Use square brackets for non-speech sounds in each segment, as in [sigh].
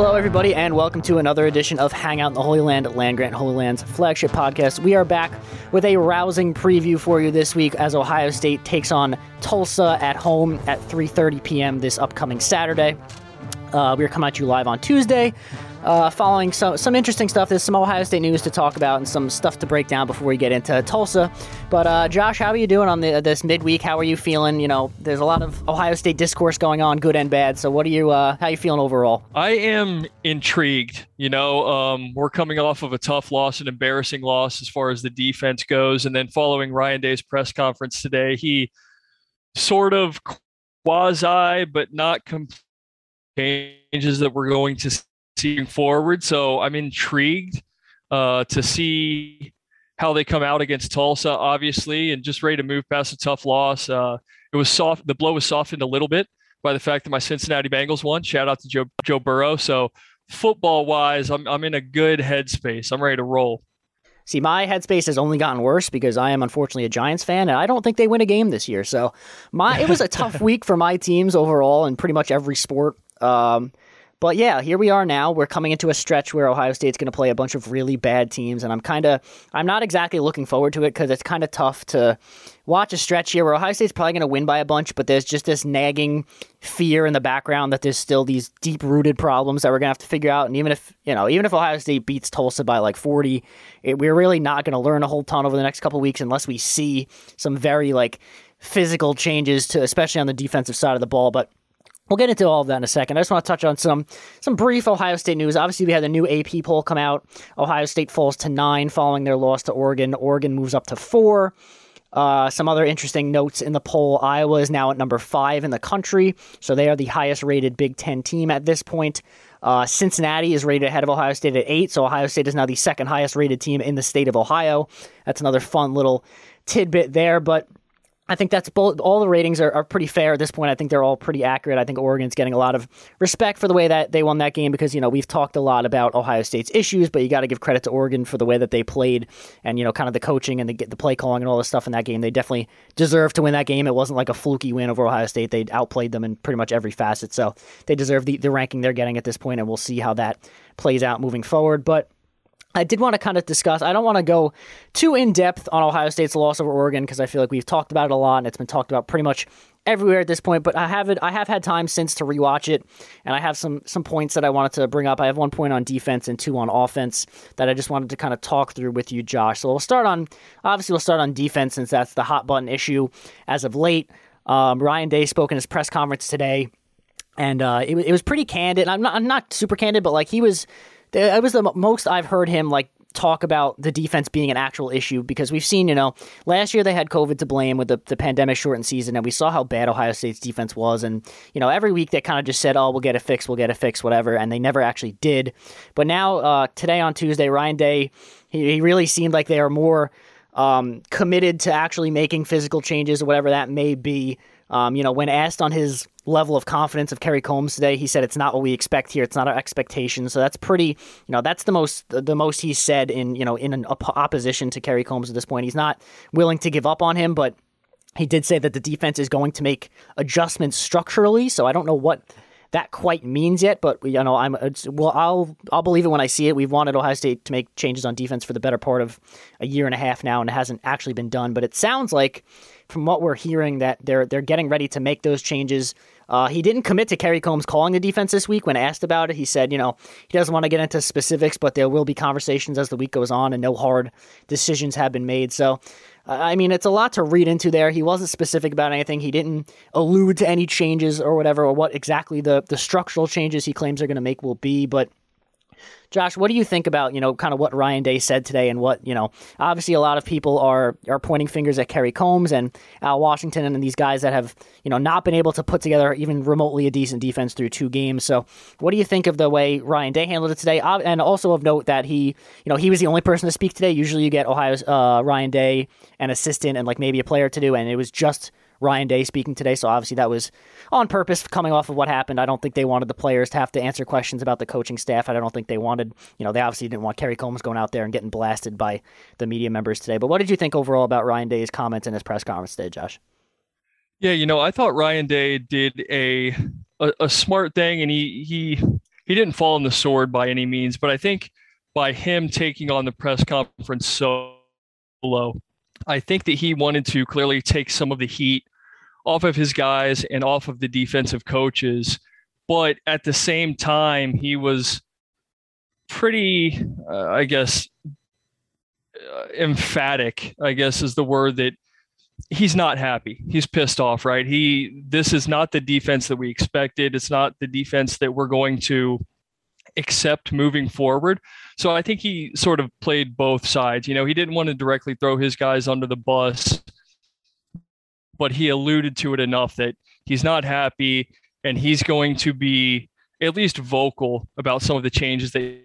Hello, everybody, and welcome to another edition of Hangout in the Holy Land, Land Grant Holy Land's flagship podcast. We are back with a rousing preview for you this week as Ohio State takes on Tulsa at home at 3:30 p.m. this upcoming Saturday. Uh, we're coming at you live on Tuesday uh, following some, some interesting stuff. There's some Ohio State news to talk about and some stuff to break down before we get into Tulsa. But uh, Josh, how are you doing on the, this midweek? How are you feeling? You know, there's a lot of Ohio State discourse going on, good and bad. So what are you? Uh, how are you feeling overall? I am intrigued. You know, um, we're coming off of a tough loss, an embarrassing loss as far as the defense goes, and then following Ryan Day's press conference today, he sort of quasi but not changes that we're going to seeing forward. So I'm intrigued uh, to see how they come out against Tulsa, obviously, and just ready to move past a tough loss. Uh, it was soft. The blow was softened a little bit by the fact that my Cincinnati Bengals won. Shout out to Joe Joe Burrow. So football wise, I'm I'm in a good headspace. I'm ready to roll. See, my headspace has only gotten worse because I am unfortunately a Giants fan, and I don't think they win a game this year. So my it was a [laughs] tough week for my teams overall in pretty much every sport. Um, but yeah, here we are now. We're coming into a stretch where Ohio State's going to play a bunch of really bad teams, and I'm kind of, I'm not exactly looking forward to it because it's kind of tough to watch a stretch here where Ohio State's probably going to win by a bunch, but there's just this nagging fear in the background that there's still these deep rooted problems that we're going to have to figure out. And even if, you know, even if Ohio State beats Tulsa by like 40, it, we're really not going to learn a whole ton over the next couple weeks unless we see some very like physical changes to, especially on the defensive side of the ball. But We'll get into all of that in a second. I just want to touch on some some brief Ohio State news. Obviously, we had the new AP poll come out. Ohio State falls to nine following their loss to Oregon. Oregon moves up to four. Uh, some other interesting notes in the poll Iowa is now at number five in the country, so they are the highest rated Big Ten team at this point. Uh, Cincinnati is rated ahead of Ohio State at eight, so Ohio State is now the second highest rated team in the state of Ohio. That's another fun little tidbit there, but I think that's both. All the ratings are, are pretty fair at this point. I think they're all pretty accurate. I think Oregon's getting a lot of respect for the way that they won that game because you know we've talked a lot about Ohio State's issues, but you got to give credit to Oregon for the way that they played and you know kind of the coaching and the the play calling and all this stuff in that game. They definitely deserved to win that game. It wasn't like a fluky win over Ohio State. They outplayed them in pretty much every facet, so they deserve the the ranking they're getting at this point, and we'll see how that plays out moving forward. But I did want to kind of discuss. I don't want to go too in depth on Ohio State's loss over Oregon because I feel like we've talked about it a lot and it's been talked about pretty much everywhere at this point. But I have it. I have had time since to rewatch it, and I have some some points that I wanted to bring up. I have one point on defense and two on offense that I just wanted to kind of talk through with you, Josh. So we'll start on obviously we'll start on defense since that's the hot button issue as of late. Um, Ryan Day spoke in his press conference today, and uh, it, it was pretty candid. I'm not I'm not super candid, but like he was it was the most I've heard him like talk about the defense being an actual issue because we've seen, you know, last year they had COVID to blame with the, the pandemic shortened season, and we saw how bad Ohio State's defense was. And, you know, every week they kind of just said, oh, we'll get a fix, we'll get a fix, whatever. And they never actually did. But now, uh, today on Tuesday, Ryan Day, he, he really seemed like they are more um, committed to actually making physical changes or whatever that may be. Um, you know, when asked on his level of confidence of Kerry Coombs today, he said it's not what we expect here. It's not our expectation. So that's pretty, you know, that's the most the most he's said in you know in an op- opposition to Kerry Coombs at this point. He's not willing to give up on him, but he did say that the defense is going to make adjustments structurally. So I don't know what that quite means yet, but you know, I'm well. I'll I'll believe it when I see it. We've wanted Ohio State to make changes on defense for the better part of a year and a half now, and it hasn't actually been done. But it sounds like, from what we're hearing, that they're they're getting ready to make those changes. Uh, he didn't commit to Kerry Coombs calling the defense this week. When asked about it, he said, you know, he doesn't want to get into specifics, but there will be conversations as the week goes on, and no hard decisions have been made. So I mean, it's a lot to read into there. He wasn't specific about anything. He didn't allude to any changes or whatever, or what exactly the, the structural changes he claims they're going to make will be. But Josh, what do you think about you know kind of what Ryan Day said today and what you know? Obviously, a lot of people are are pointing fingers at Kerry Coombs and Al Washington and these guys that have you know not been able to put together even remotely a decent defense through two games. So, what do you think of the way Ryan Day handled it today? And also of note that he you know he was the only person to speak today. Usually, you get Ohio's uh, Ryan Day, an assistant, and like maybe a player to do, and it was just Ryan Day speaking today. So obviously that was on purpose coming off of what happened. I don't think they wanted the players to have to answer questions about the coaching staff. I don't think they wanted, you know, they obviously didn't want Kerry Coombs going out there and getting blasted by the media members today. But what did you think overall about Ryan Day's comments in his press conference today, Josh? Yeah, you know, I thought Ryan Day did a a, a smart thing and he he he didn't fall on the sword by any means, but I think by him taking on the press conference solo, I think that he wanted to clearly take some of the heat off of his guys and off of the defensive coaches. But at the same time, he was pretty, uh, I guess, uh, emphatic, I guess is the word that he's not happy. He's pissed off, right? He this is not the defense that we expected. It's not the defense that we're going to accept moving forward. So I think he sort of played both sides. You know, he didn't want to directly throw his guys under the bus, but he alluded to it enough that he's not happy and he's going to be at least vocal about some of the changes that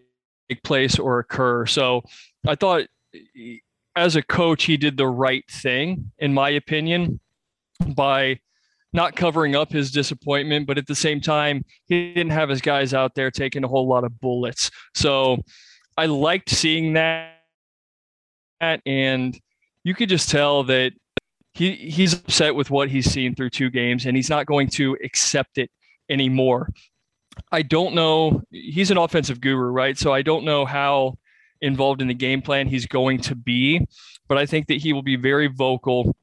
take place or occur. So I thought as a coach, he did the right thing, in my opinion, by not covering up his disappointment, but at the same time, he didn't have his guys out there taking a whole lot of bullets. So I liked seeing that. And you could just tell that he, he's upset with what he's seen through two games and he's not going to accept it anymore. I don't know. He's an offensive guru, right? So I don't know how involved in the game plan he's going to be. But I think that he will be very vocal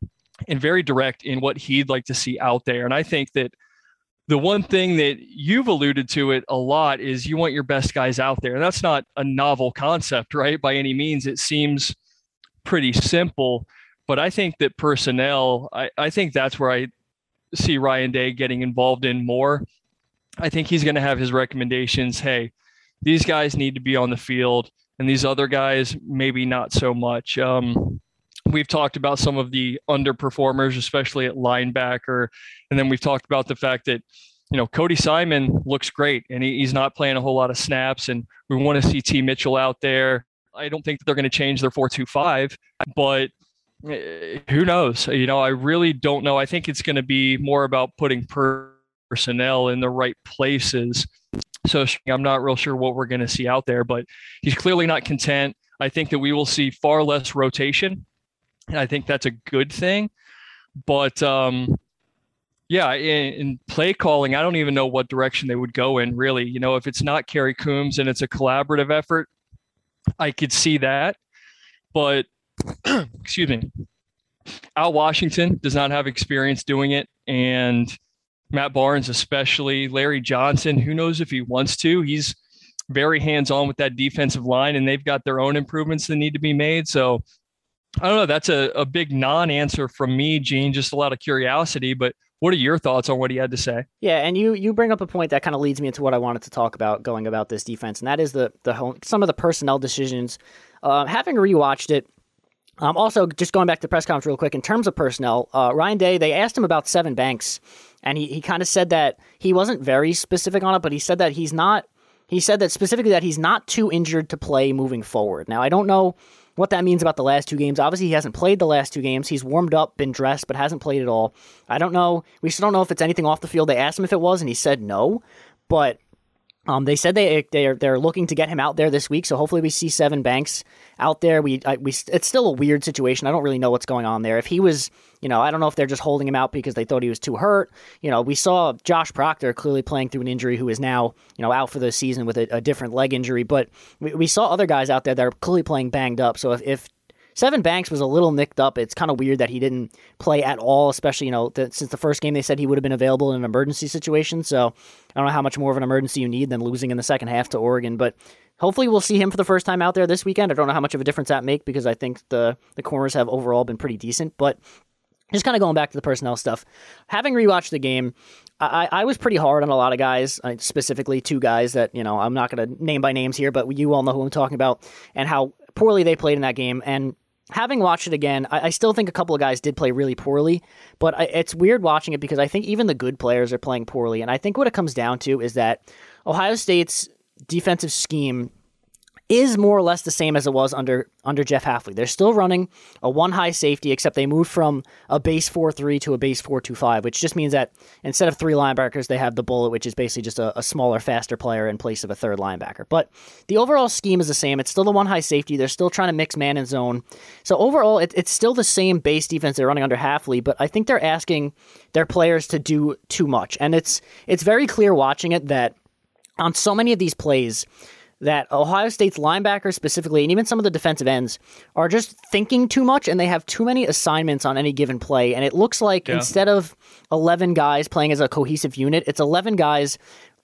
and very direct in what he'd like to see out there. And I think that the one thing that you've alluded to it a lot is you want your best guys out there. And that's not a novel concept, right? By any means, it seems pretty simple. But I think that personnel, I, I think that's where I see Ryan Day getting involved in more. I think he's going to have his recommendations. Hey, these guys need to be on the field and these other guys maybe not so much. Um, we've talked about some of the underperformers, especially at linebacker, and then we've talked about the fact that you know Cody Simon looks great and he, he's not playing a whole lot of snaps, and we want to see T Mitchell out there. I don't think that they're going to change their four-two-five, but who knows? You know, I really don't know. I think it's going to be more about putting personnel in the right places so I'm not real sure what we're going to see out there, but he's clearly not content. I think that we will see far less rotation. And I think that's a good thing. But um, yeah, in, in, play calling, I don't even know what direction they would go in, really. You know, if it's not Kerry Coombs and it's a collaborative effort, I could see that. But [clears throat] excuse me, Al Washington does not have experience doing it. And Matt Barnes, especially Larry Johnson. Who knows if he wants to? He's very hands on with that defensive line, and they've got their own improvements that need to be made. So I don't know. That's a, a big non answer from me, Gene. Just a lot of curiosity. But what are your thoughts on what he had to say? Yeah, and you you bring up a point that kind of leads me into what I wanted to talk about going about this defense, and that is the the home, some of the personnel decisions. Uh, having rewatched it, um, also just going back to the press conference real quick in terms of personnel, uh, Ryan Day they asked him about Sevyn Banks and he, he kind of said that he wasn't very specific on it, but he said that he's not. He said that specifically that he's not too injured to play moving forward. Now I don't know what that means about the last two games. Obviously, he hasn't played the last two games. He's warmed up, been dressed, but hasn't played at all. I don't know. We still don't know if it's anything off the field. They asked him if it was, and he said no. But um, they said they they're they're looking to get him out there this week, so hopefully we see Sevyn Banks out there. We I, we it's still a weird situation. I don't really know what's going on there. If he was, you know, I don't know if they're just holding him out because they thought he was too hurt. You know, we saw Josh Proctor clearly playing through an injury, who is now you know out for the season with a, a different leg injury. But we, we saw other guys out there that are clearly playing banged up. So if, if Sevyn Banks was a little nicked up. It's kind of weird that he didn't play at all, especially, you know, the, since the first game they said he would have been available in an emergency situation. So I don't know how much more of an emergency you need than losing in the second half to Oregon. But hopefully we'll see him for the first time out there this weekend. I don't know how much of a difference that make because I think the, the corners have overall been pretty decent. But just kind of going back to the personnel stuff. Having rewatched the game, I, I was pretty hard on a lot of guys, uh, specifically two guys that, you know, I'm not going to name by names here, but you all know who I'm talking about and how poorly they played in that game. And having watched it again, I, I, still think a couple of guys did play really poorly, but I, it's weird watching it because I think even the good players are playing poorly. And I think what it comes down to is that Ohio State's defensive scheme is more or less the same as it was under under Jeff Hafley. They're still running a one high safety, except they moved from a base four three to a base four two five, which just means that instead of three linebackers, they have the bullet, which is basically just a, a, smaller, faster player in place of a third linebacker. But the overall scheme is the same. It's still the one high safety. They're still trying to mix man and zone. So overall, it, it's still the same base defense they're running under Halfley, but I think they're asking their players to do too much, and it's it's very clear watching it that on so many of these plays that Ohio State's linebackers specifically, and even some of the defensive ends, are just thinking too much and they have too many assignments on any given play. And it looks like yeah. instead of 11 guys playing as a cohesive unit, it's 11 guys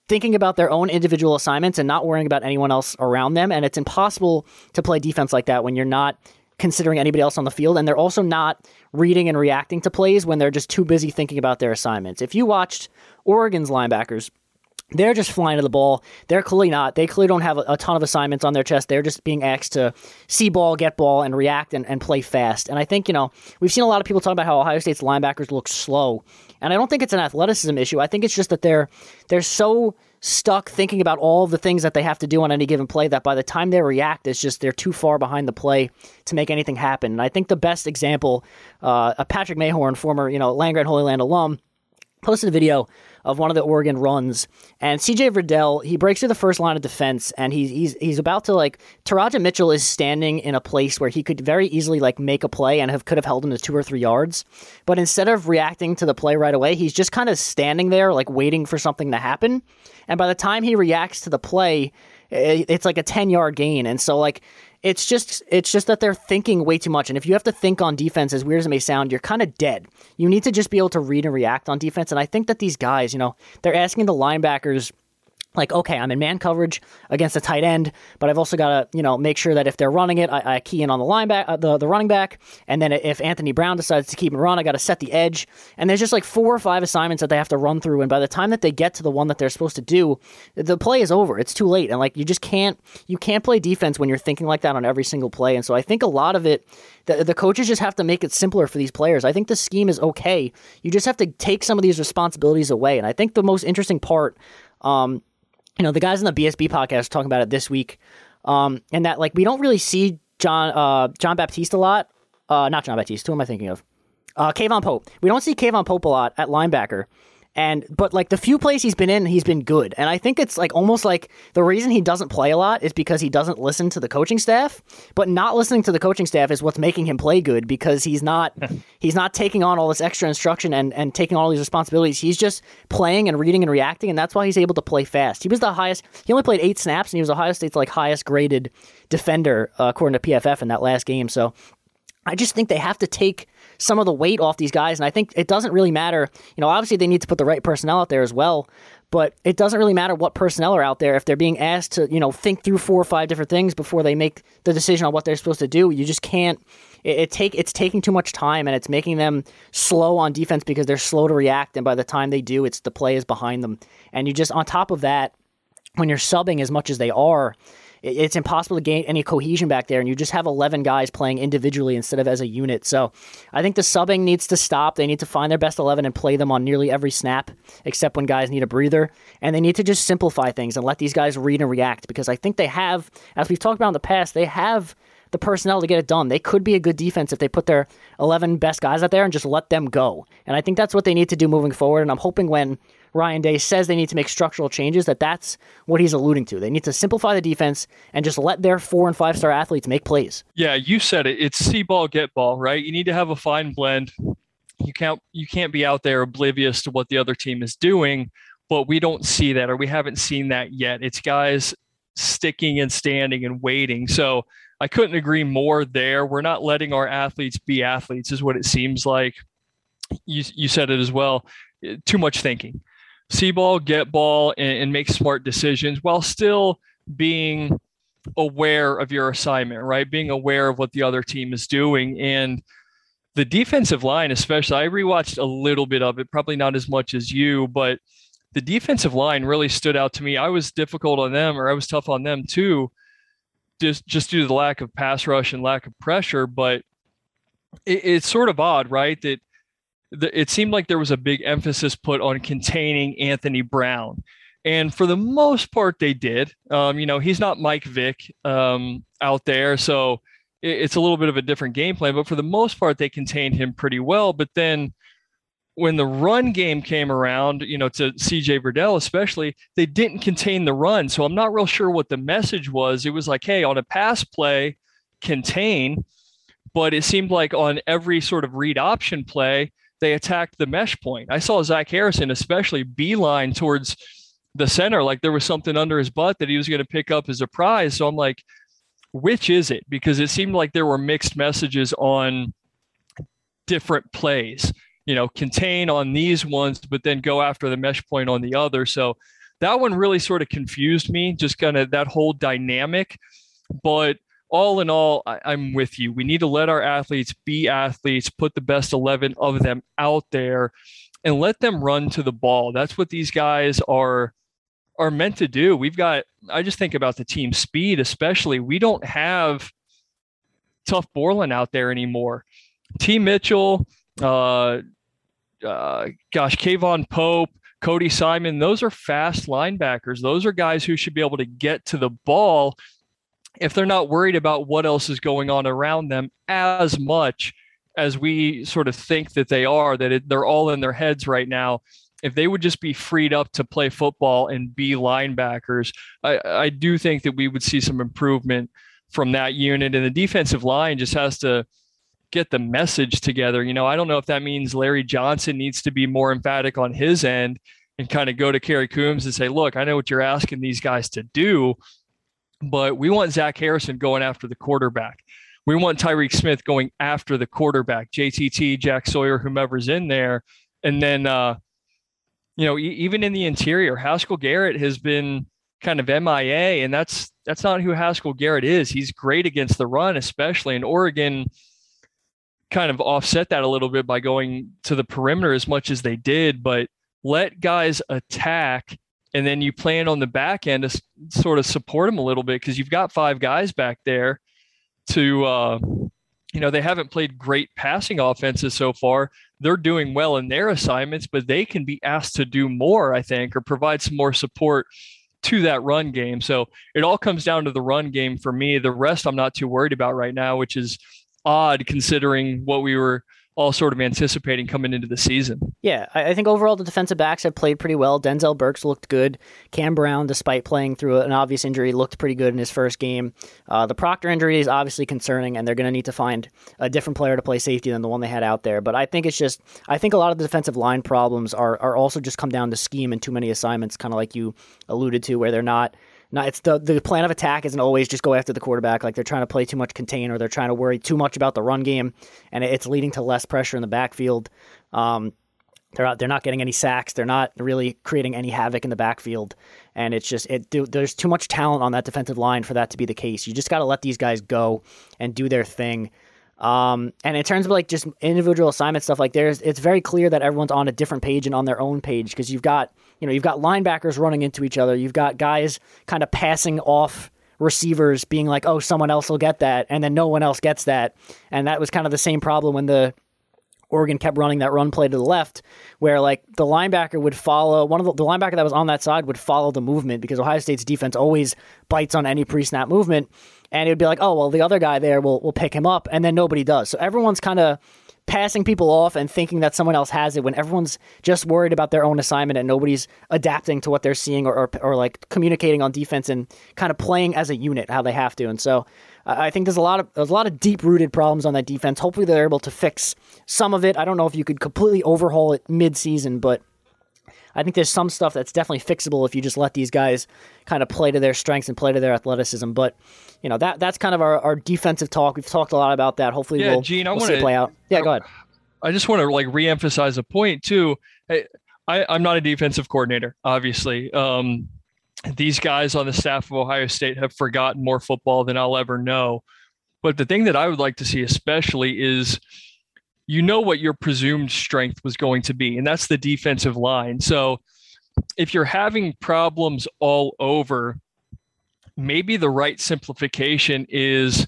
thinking about their own individual assignments and not worrying about anyone else around them. And it's impossible to play defense like that when you're not considering anybody else on the field. And they're also not reading and reacting to plays when they're just too busy thinking about their assignments. If you watched Oregon's linebackers, they're just flying to the ball. They're clearly not. They clearly don't have a, a, ton of assignments on their chest. They're just being asked to see ball, get ball, and react and, and play fast. And I think, you know, we've seen a lot of people talk about how Ohio State's linebackers look slow. And I don't think it's an athleticism issue. I think it's just that they're they're so stuck thinking about all the things that they have to do on any given play that by the time they react, it's just they're too far behind the play to make anything happen. And I think the best example, uh, Patrick Mayhorn, former you know Land Grant Holy Land alum, posted a video of one of the Oregon runs. And CJ Verdell, he breaks through the first line of defense and he's he's he's about to like Teradja Mitchell is standing in a place where he could very easily like make a play and have could have held him to two or three yards. But instead of reacting to the play right away, he's just kind of standing there like waiting for something to happen. And by the time he reacts to the play, it's like a 10 yard gain. And so like it's just it's just that they're thinking way too much. And if you have to think on defense, as weird as it may sound, you're kind of dead. You need to just be able to read and react on defense. And I think that these guys, you know, they're asking the linebackers like okay i'm in man coverage against a tight end but i've also got to you know make sure that if they're running it i, I key in on the lineback uh, the, the running back. And then if anthony brown decides to keep and run i got to set the edge. And there's just like four or five assignments that they have to run through. And by the time that they get to the one that they're supposed to do the play is over. It's too late. And like you just can't you can't play defense when you're thinking like that on every single play. And so i think a lot of it the, the coaches just have to make it simpler for these players. I think the scheme is okay. You just have to take some of these responsibilities away. And i think the most interesting part um, you know, the guys on the BSB podcast talking about it this week, um, and that like we don't really see John uh, John Baptiste a lot. Uh, not John Baptiste. Who am I thinking of? Uh, K'Vaughan Pope. We don't see K'Vaughan Pope a lot at linebacker. And but like the few plays he's been in, he's been good. And I think it's like almost like the reason he doesn't play a lot is because he doesn't listen to the coaching staff. But not listening to the coaching staff is what's making him play good because he's not [laughs] he's not taking on all this extra instruction and, and taking all these responsibilities. He's just playing and reading and reacting, and that's why he's able to play fast. He was the highest he only played eight snaps and he was Ohio State's like highest graded defender uh, according to PFF in that last game. So I just think they have to take some of the weight off these guys. And I think it doesn't really matter. You know, obviously they need to put the right personnel out there as well, but it doesn't really matter what personnel are out there if they're being asked to, you know, think through four or five different things before they make the decision on what they're supposed to do. You just can't. It, it take it's taking too much time and it's making them slow on defense because they're slow to react. And by the time they do, it's the play is behind them. And you just on top of that, when you're subbing as much as they are it's impossible to gain any cohesion back there, and you just have 11 guys playing individually instead of as a unit. So I think the subbing needs to stop. They need to find their best 11 and play them on nearly every snap, except when guys need a breather. And they need to just simplify things and let these guys read and react because I think they have, as we've talked about in the past, they have the personnel to get it done. They could be a good defense if they put their 11 best guys out there and just let them go. And I think that's what they need to do moving forward. And I'm hoping when Ryan Day says they need to make structural changes, that that's what he's alluding to. They need to simplify the defense and just let their four and five star athletes make plays. Yeah, you said it. It's see ball, get ball, right? You need to have a fine blend. You can't you can't be out there oblivious to what the other team is doing, but we don't see that or we haven't seen that yet. It's guys sticking and standing and waiting. So I couldn't agree more there. We're not letting our athletes be athletes, is what it seems like. You, you said it as well. Too much thinking see ball, get ball, and, and make smart decisions while still being aware of your assignment, right? Being aware of what the other team is doing. And the defensive line, especially, I rewatched a little bit of it, probably not as much as you, but the defensive line really stood out to me. I was difficult on them, or I was tough on them too, just just due to the lack of pass rush and lack of pressure. But it, it's sort of odd, right? That it seemed like there was a big emphasis put on containing Anthony Brown. And for the most part, they did. Um, you know, he's not Mike Vick um, out there, so it, it's a little bit of a different game plan. But for the most part, they contained him pretty well. But then when the run game came around, you know, to CJ Verdell especially, they didn't contain the run. So I'm not real sure what the message was. It was like, hey, on a pass play, contain. But it seemed like on every sort of read option play, they attacked the mesh point. I saw Zach Harrison especially beeline towards the center like there was something under his butt that he was going to pick up as a prize. So I'm like, which is it? Because it seemed like there were mixed messages on different plays. You know, contain on these ones, but then go after the mesh point on the other. So that one really sort of confused me, just kind of that whole dynamic. But all in all, I, am with you. We need to let our athletes be athletes, put the best 11 of them out there, and let them run to the ball. That's what these guys are are meant to do. We've got. I just think about the team speed, especially. We don't have Tuf Borland out there anymore. T. Mitchell, uh, uh, gosh, K'Vaughan Pope, Cody Simon, those are fast linebackers. Those are guys who should be able to get to the ball if they're not worried about what else is going on around them as much as we sort of think that they are, that it, they're all in their heads right now. If they would just be freed up to play football and be linebackers, I, I do think that we would see some improvement from that unit. And the defensive line just has to get the message together. You know, I don't know if that means Larry Johnson needs to be more emphatic on his end and kind of go to Kerry Coombs and say, look, I know what you're asking these guys to do, but we want Zach Harrison going after the quarterback. We want Tyreke Smith going after the quarterback, JTT, Jack Sawyer, whomever's in there. And then, uh, you know, e- even in the interior, Haskell Garrett has been kind of MIA, and that's that's not who Haskell Garrett is. He's great against the run, especially in Oregon. Kind of offset that a little bit by going to the perimeter as much as they did, but let guys attack and then you plan on the back end to sort of support them a little bit because you've got five guys back there to uh, you know they haven't played great passing offenses so far. They're doing well in their assignments but they can be asked to do more i think or provide some more support to that run game. So it all comes down to the run game for me. The rest i'm not too worried about right now which is odd considering what we were all sort of anticipating coming into the season. Yeah, I think overall the defensive backs have played pretty well. Denzel Burks looked good. Cam Brown, despite playing through an obvious injury, looked pretty good in his first game. Uh, the Proctor injury is obviously concerning, and they're going to need to find a different player to play safety than the one they had out there. But I think it's just, I think a lot of the defensive line problems are, are also just come down to scheme and too many assignments, kind of like you alluded to, where they're not – not it's the the plan of attack isn't always just go after the quarterback. Like they're trying to play too much contain or they're trying to worry too much about the run game, and it's leading to less pressure in the backfield. Um, they're not, they're not getting any sacks. They're not really creating any havoc in the backfield, and it's just it. There's too much talent on that defensive line for that to be the case. You just got to let these guys go and do their thing. Um, and in terms of like just individual assignment stuff, like there's, it's very clear that everyone's on a different page and on their own page because you've got, you know, you've got linebackers running into each other. You've got guys kind of passing off receivers being like, oh, someone else will get that. And then no one else gets that. And that was kind of the same problem when the Oregon kept running that run play to the left, where like the linebacker would follow one of the, the linebacker that was on that side would follow the movement because Ohio State's defense always bites on any pre snap movement and it would be like, oh well, the other guy there will will pick him up, and then nobody does. So everyone's kind of passing people off and thinking that someone else has it when everyone's just worried about their own assignment and nobody's adapting to what they're seeing or, or, or like communicating on defense and kind of playing as a unit how they have to. And so I think there's a lot of there's a lot of deep rooted problems on that defense. Hopefully they're able to fix some of it. I don't know if you could completely overhaul it mid season, but I think there's some stuff that's definitely fixable if you just let these guys kind of play to their strengths and play to their athleticism. But you know that that's kind of our, our defensive talk. We've talked a lot about that. Hopefully, yeah, we'll, Gene, I we'll want to play out. Yeah, go ahead. I just want to like reemphasize a point too. I, I am not a defensive coordinator, obviously. Um, these guys on the staff of Ohio State have forgotten more football than I'll ever know. But the thing that I would like to see, especially, is you know what your presumed strength was going to be, and that's the defensive line. So if you're having problems all over, maybe the right simplification is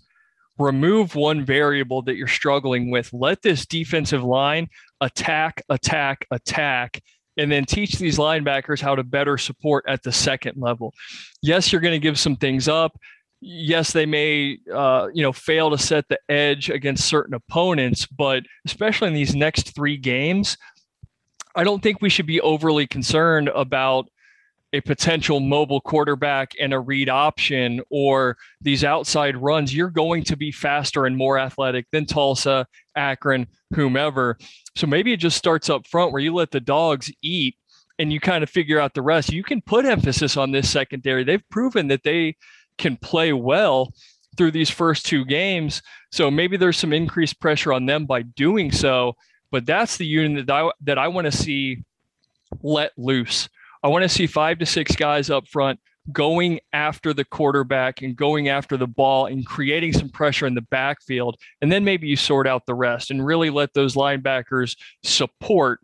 remove one variable that you're struggling with. Let this defensive line attack, attack, attack, and then teach these linebackers how to better support at the second level. Yes, you're going to give some things up yes, they may uh, you know fail to set the edge against certain opponents, but especially in these next three games, I don't think we should be overly concerned about a potential mobile quarterback and a read option or these outside runs. You're going to be faster and more athletic than Tulsa, Akron, whomever. So maybe it just starts up front where you let the dogs eat and you kind of figure out the rest, you can put emphasis on this secondary. They've proven that they can play well through these first two games. So maybe there's some increased pressure on them by doing so. But that's the unit that I, that I want to see let loose. I want to see five to six guys up front going after the quarterback and going after the ball and creating some pressure in the backfield. And then maybe you sort out the rest and really let those linebackers support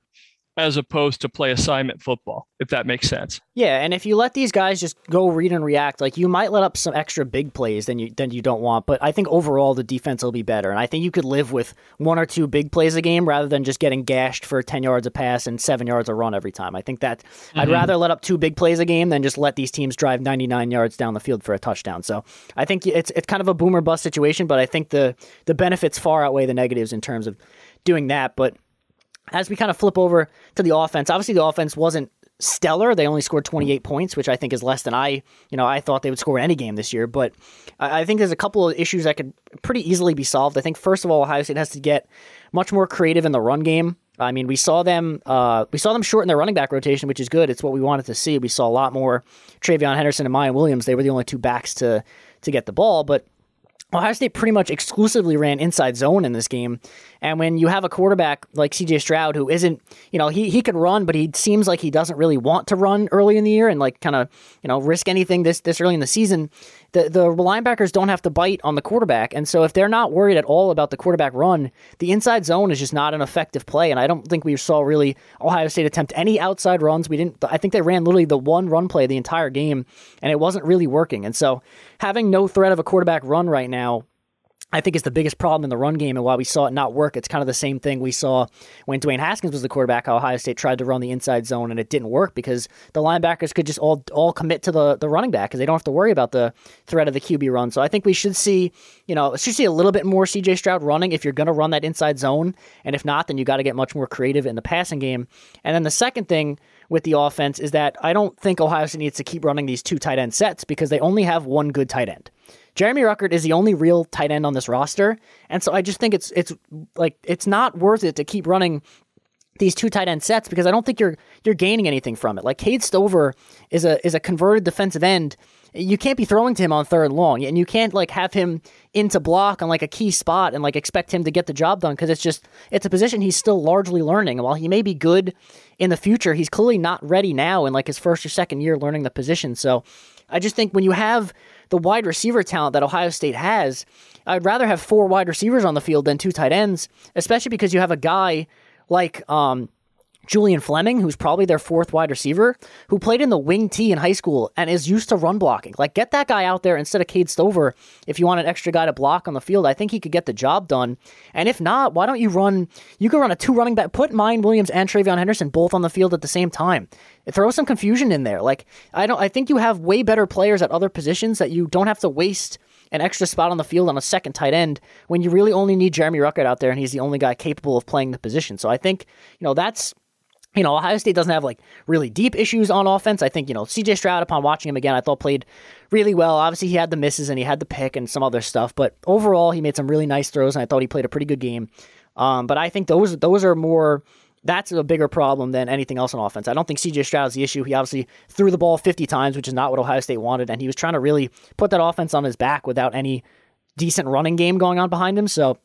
as opposed to play assignment football, if that makes sense. Yeah, and if you let these guys just go read and react, like you might let up some extra big plays than you than you don't want. But I think overall the defense will be better, and I think you could live with one or two big plays a game rather than just getting gashed for ten yards a pass and seven yards a run every time. I think that mm-hmm. I'd rather let up two big plays a game than just let these teams drive ninety nine yards down the field for a touchdown. So I think it's it's kind of a boomer bust situation, but I think the the benefits far outweigh the negatives in terms of doing that. But as we kind of flip over to the offense, obviously the offense wasn't stellar. They only scored 28 points, which I think is less than I, you know, I thought they would score any game this year. But I think there's a couple of issues that could pretty easily be solved. I think first of all, Ohio State has to get much more creative in the run game. I mean, we saw them, uh, we saw them shorten their running back rotation, which is good. It's what we wanted to see. We saw a lot more TreVeyon Henderson and Miyan Williams. They were the only two backs to to get the ball, but Ohio State pretty much exclusively ran inside zone in this game. And when you have a quarterback like CJ Stroud who isn't, you know, he, he could run, but he seems like he doesn't really want to run early in the year and like kind of, you know, risk anything this this early in the season, the, the linebackers don't have to bite on the quarterback. And so if they're not worried at all about the quarterback run, the inside zone is just not an effective play. And I don't think we saw really Ohio State attempt any outside runs. We didn't, I think they ran literally the one run play the entire game, and it wasn't really working. And so having no threat of a quarterback run right now I think is the biggest problem in the run game and why we saw it not work. It's kind of the same thing we saw when Dwayne Haskins was the quarterback. How Ohio State tried to run the inside zone and it didn't work because the linebackers could just all all commit to the the running back because they don't have to worry about the threat of the QB run. So I think we should see, you know, should see a little bit more CJ Stroud running if you're going to run that inside zone, and if not, then you got to get much more creative in the passing game. And then the second thing with the offense is that I don't think Ohio State needs to keep running these two tight end sets because they only have one good tight end. Jeremy Ruckert is the only real tight end on this roster, and so I just think it's it's like it's not worth it to keep running these two tight end sets because I don't think you're you're gaining anything from it. Like Cade Stover is a is a converted defensive end. You can't be throwing to him on third and long, and you can't like have him into block on like a key spot and like expect him to get the job done because it's just it's a position he's still largely learning. And while he may be good in the future, he's clearly not ready now in like his first or second year learning the position. So I just think when you have the wide receiver talent that Ohio State has, I'd rather have four wide receivers on the field than two tight ends, especially because you have a guy like um, Julian Fleming, who's probably their fourth wide receiver, who played in the wing T in high school and is used to run blocking. Like, get that guy out there instead of Cade Stover if you want an extra guy to block on the field. I think he could get the job done. And if not, why don't you run? You could run a two running back, put Miyan Williams and TreVeyon Henderson both on the field at the same time. Throw some confusion in there. Like, I don't. I think you have way better players at other positions that you don't have to waste an extra spot on the field on a second tight end when you really only need Jeremy Ruckert out there and he's the only guy capable of playing the position. So I think, you know, that's you know, Ohio State doesn't have like really deep issues on offense. I think, you know, CJ Stroud, upon watching him again, I thought played really well. Obviously, he had the misses and he had the pick and some other stuff, but overall, he made some really nice throws and I thought he played a pretty good game. Um, but I think those those are more that's a bigger problem than anything else on offense. I don't think CJ Stroud's the issue. He obviously threw the ball 50 times, which is not what Ohio State wanted, and he was trying to really put that offense on his back without any decent running game going on behind him. So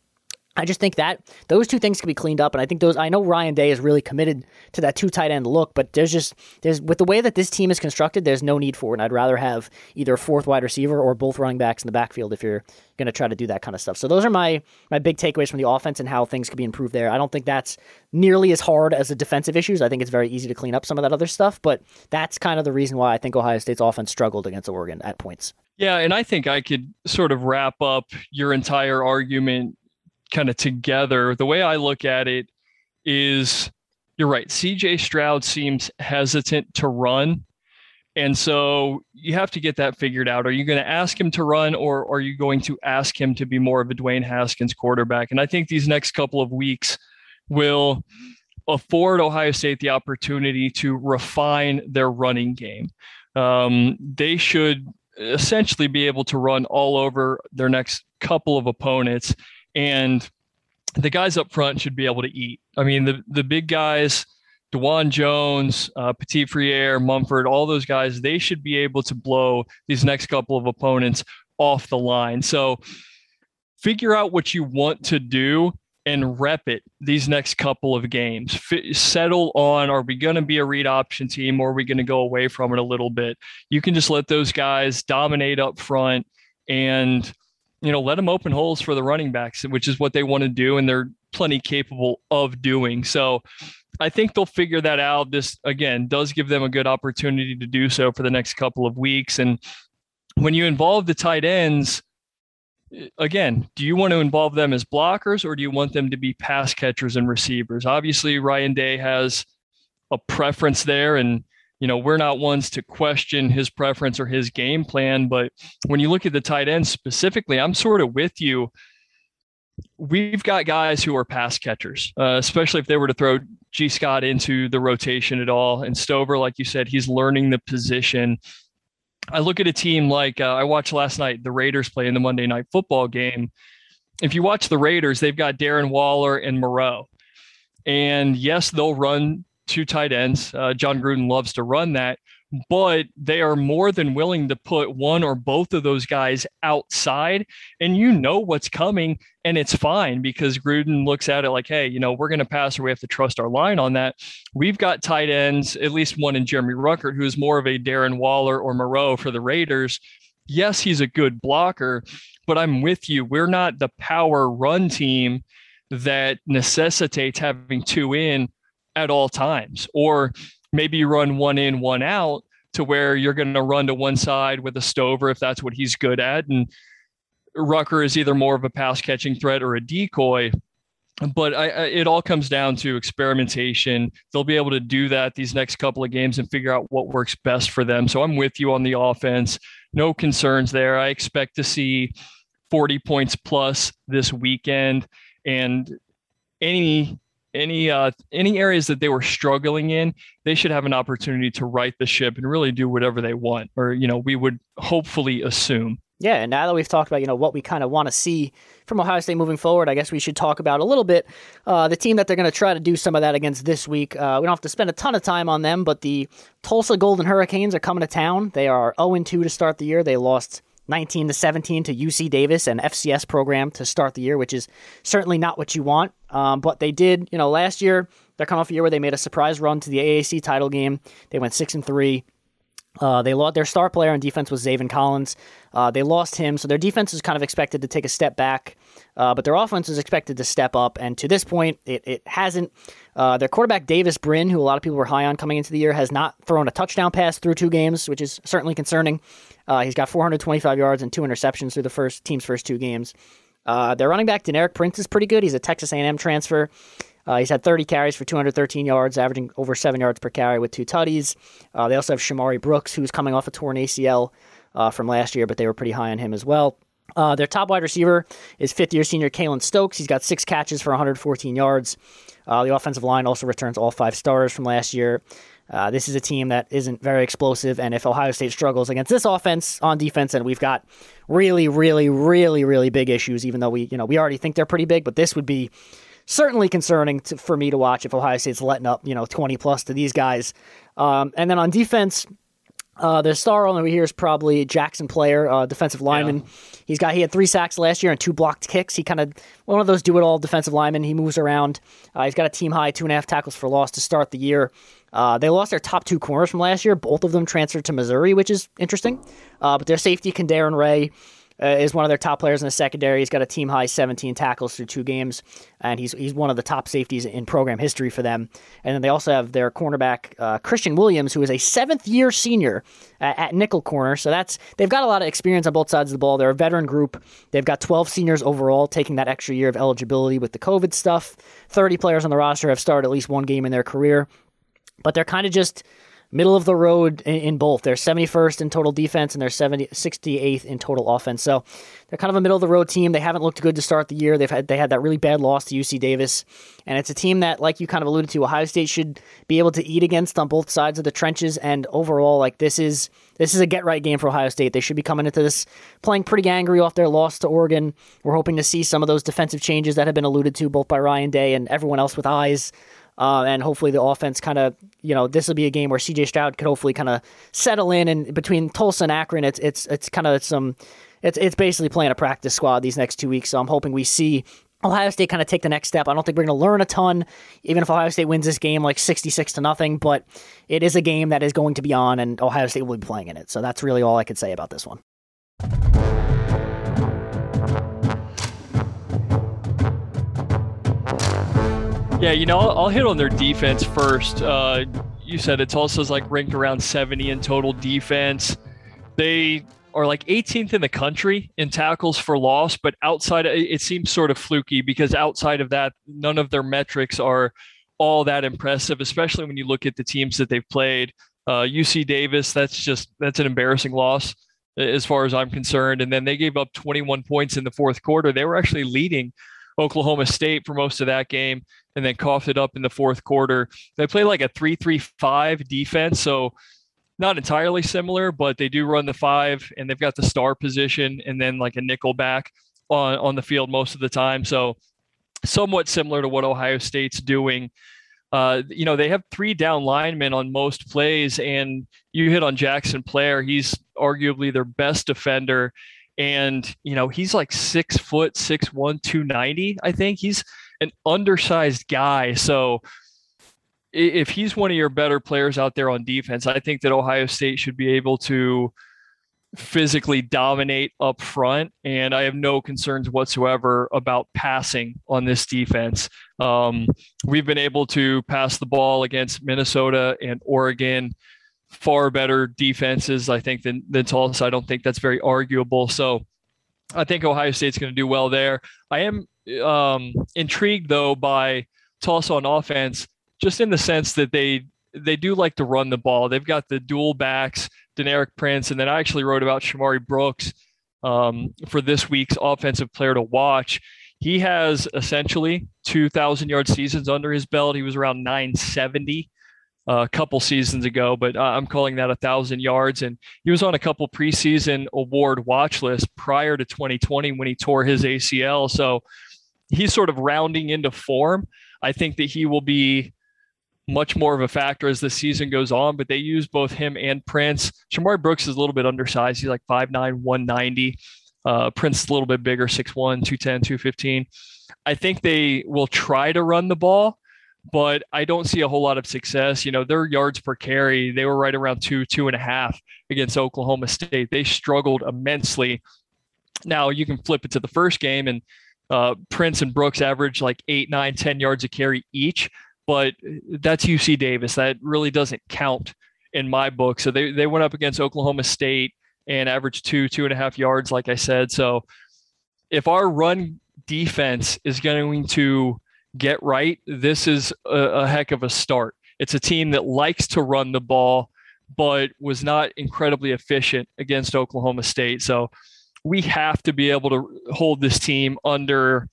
I just think that those two things can be cleaned up, and I think those. I know Ryan Day is really committed to that two tight end look, but there's just there's with the way that this team is constructed, there's no need for it. And I'd rather have either a fourth wide receiver or both running backs in the backfield if you're going to try to do that kind of stuff. So those are my my big takeaways from the offense and how things could be improved there. I don't think that's nearly as hard as the defensive issues. I think it's very easy to clean up some of that other stuff, but that's kind of the reason why I think Ohio State's offense struggled against Oregon at points. Yeah, and I think I could sort of wrap up your entire argument kind of together. The way I look at it is you're right. CJ Stroud seems hesitant to run. And so you have to get that figured out. Are you going to ask him to run or, are you going to ask him to be more of a Dwayne Haskins quarterback? And I think these next couple of weeks will afford Ohio State the opportunity to refine their running game. Um, they should essentially be able to run all over their next couple of opponents and the guys up front should be able to eat. I mean, the the big guys Dawand Jones, uh, Petit Frere, Mumford, all those guys, they should be able to blow these next couple of opponents off the line. So figure out what you want to do and rep it these next couple of games. F- settle on are we going to be a read option team or are we going to go away from it a little bit? You can just let those guys dominate up front and you know let them open holes for the running backs, which is what they want to do and they're plenty capable of doing. So I think they'll figure that out. This again does give them a good opportunity to do so for the next couple of weeks and when you involve the tight ends eh, again, do you want to involve them as blockers or do you want them to be pass catchers and receivers? Obviously, Ryan Day has a preference there, and you know we're not ones to question his preference or his game plan. But when you look at the tight ends specifically, I'm sort of with you. We've got guys who are pass catchers, uh, especially if they were to throw Gee Scott into the rotation at all. And Stover, like you said, he's learning the position. I look at a team like uh, I watched last night, the Raiders play in the Monday night football game. If you watch the Raiders, they've got Darren Waller and Moreau. And yes, they'll run two tight ends. Uh, Jon Gruden loves to run that, but they are more than willing to put one or both of those guys outside. And you know what's coming, and it's fine because Gruden looks at it like, hey, you know, we're going to pass or we have to trust our line on that. We've got tight ends, at least one in Jeremy Ruckert, who's more of a Darren Waller or Moreau for the Raiders. Yes, he's a good blocker, but I'm with you. We're not the power run team that necessitates having two in at all times. Or maybe you run one in, one out to where you're going to run to one side with a Stover if that's what he's good at. And Rucker is either more of a pass catching threat or a decoy. But I, I, it all comes down to experimentation. They'll be able to do that these next couple of games and figure out what works best for them. So I'm with you on the offense. No concerns there. I expect to see 40 points plus this weekend. And any any uh, any areas that they were struggling in, they should have an opportunity to right the ship and really do whatever they want, or you know, we would hopefully assume. Yeah, and now that we've talked about you know what we kind of want to see from Ohio State moving forward, I guess we should talk about a little bit uh, the team that they're going to try to do some of that against this week. Uh, we don't have to spend a ton of time on them, but the Tulsa Golden Hurricanes are coming to town. They are 0 2 to start the year. They lost 19 to 17 to UC Davis, an FCS program to start the year, which is certainly not what you want. Um, but they did, you know, last year they're coming off a year where they made a surprise run to the AAC title game. They went six and three. Uh, they lost their star player on defense was Zaven Collins. Uh, they lost him, so their defense is kind of expected to take a step back, uh, but their offense is expected to step up. And to this point, it, it hasn't. Uh, their quarterback Davis Brin, who a lot of people were high on coming into the year, has not thrown a touchdown pass through two games, which is certainly concerning. Uh, he's got 425 yards and two interceptions through the first team's first two games. Uh, their running back Deneric Prince is pretty good. He's a Texas A&M transfer. Uh, he's had 30 carries for 213 yards, averaging over seven yards per carry with two tutties. Uh, they also have Shamari Brooks, who's coming off a torn ACL uh, from last year, but they were pretty high on him as well. Uh, their top wide receiver is fifth year senior Keylon Stokes. He's got six catches for 114 yards. Uh, the offensive line also returns all five starters from last year. Uh, this is a team that isn't very explosive, and if Ohio State struggles against this offense on defense, and we've got really, really, really, really big issues, even though we, you know, we already think they're pretty big, but this would be certainly concerning to, for me to watch if Ohio State's letting up, you know, 20 plus to these guys. Um, and then on defense, uh, the star over here is probably Jaxon Player, uh, defensive lineman. Yeah. He's got he had three sacks last year and two blocked kicks. He kind of one of those do it all defensive linemen. He moves around. Uh, he's got a team high two and a half tackles for loss to start the year. Uh, they lost their top two corners from last year. Both of them transferred to Missouri, which is interesting. Uh, but their safety, Darren Ray, uh, is one of their top players in the secondary. He's got a team high 17 tackles through two games, and he's he's one of the top safeties in program history for them. And then they also have their cornerback uh, Christian Williams, who is a seventh year senior at, at, nickel corner. So that's they've got a lot of experience on both sides of the ball. They're a veteran group. They've got 12 seniors overall, taking that extra year of eligibility with the COVID stuff. 30 players on the roster have started at least one game in their career but they're kind of just middle of the road in, in, both. They're 71st in total defense and they're 70, 68th in total offense. So they're kind of a middle of the road team. They haven't looked good to start the year. They've had they had that really bad loss to UC Davis, and it's a team that, like you kind of alluded to, Ohio State should be able to eat against on both sides of the trenches. And overall, like this is this is a get right game for Ohio State. They should be coming into this playing pretty angry off their loss to Oregon. We're hoping to see some of those defensive changes that have been alluded to both by Ryan Day and everyone else with eyes Uh, and hopefully the offense kind of, you know, this will be a game where CJ Stroud could hopefully kind of settle in. And between Tulsa and Akron, it's it's it's kind of some, it's it's basically playing a practice squad these next two weeks. So I'm hoping we see Ohio State kind of take the next step. I don't think we're going to learn a ton, even if Ohio State wins this game like 66 to nothing, but it is a game that is going to be on and Ohio State will be playing in it. So that's really all I could say about this one. Yeah, you know, I'll, hit on their defense first. Uh, you said it's also like ranked around 70 in total defense. They are like 18th in the country in tackles for loss, but outside it seems sort of fluky because outside of that, none of their metrics are all that impressive, especially when you look at the teams that they've played. Uh, UC Davis, that's just that's an embarrassing loss as far as I'm concerned. And then they gave up 21 points in the fourth quarter. They were actually leading Oklahoma State for most of that game and then coughed it up in the fourth quarter. They play like a 3 3 5 defense. So not entirely similar, but they do run the five and they've got the star position and then like a nickel back on, on the field most of the time. So somewhat similar to what Ohio State's doing. Uh, you know, they have three down linemen on most plays, and you hit on Jaxon Player. He's arguably their best defender and you know he's like six foot six one two ninety i think. He's an undersized guy. So if he's one of your better players out there on defense i think that ohio state should be able to physically dominate up front. And i have no concerns whatsoever about passing on this defense. Um, we've been able to pass the ball against minnesota and oregon far better defenses, I think, than, than Tulsa. I don't think that's very arguable. So I think Ohio State's going to do well there. I am um, intrigued, though, by Tulsa on offense, just in the sense that they they do like to run the ball. They've got the dual backs, Deneric Prince, and then I actually wrote about Shamari Brooks um, for this week's offensive player to watch. He has essentially 2,000 yard seasons under his belt. He was around 970 a couple seasons ago, but uh, I'm calling that a thousand yards. And he was on a couple preseason award watch lists prior to 2020 when he tore his ACL. So he's sort of rounding into form. I think that he will be much more of a factor as the season goes on, but they use both him and Prince. Shamari Brooks is a little bit undersized. He's like 5'9, 190. Uh, Prince is a little bit bigger, 6'1, 210, 215. I think they will try to run the ball but I don't see a whole lot of success. You know, their yards per carry, they were right around two, two and a half against Oklahoma State. They struggled immensely. Now you can flip it to the first game, and uh, Prince and Brooks average like eight, nine, ten yards a carry each, but that's UC Davis. That really doesn't count in my book. So they, they went up against Oklahoma State and averaged two, two and a half yards, like I said. So if our run defense is going to get right, this is a, a heck of a start. It's a team that likes to run the ball, but was not incredibly efficient against Oklahoma State. So we have to be able to hold this team under,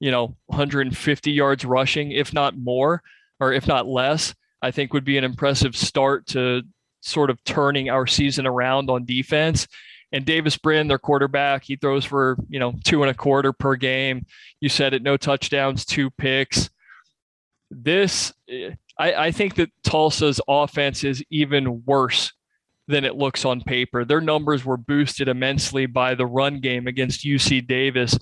you know, 150 yards rushing, if not more, or if not less. I think would be an impressive start to sort of turning our season around on defense. And Davis Brin, their quarterback, he throws for, you know, two and a quarter per game. You said it, no touchdowns, two picks. This, eh, I, I think that Tulsa's offense is even worse than it looks on paper. Their numbers were boosted immensely by the run game against UC Davis.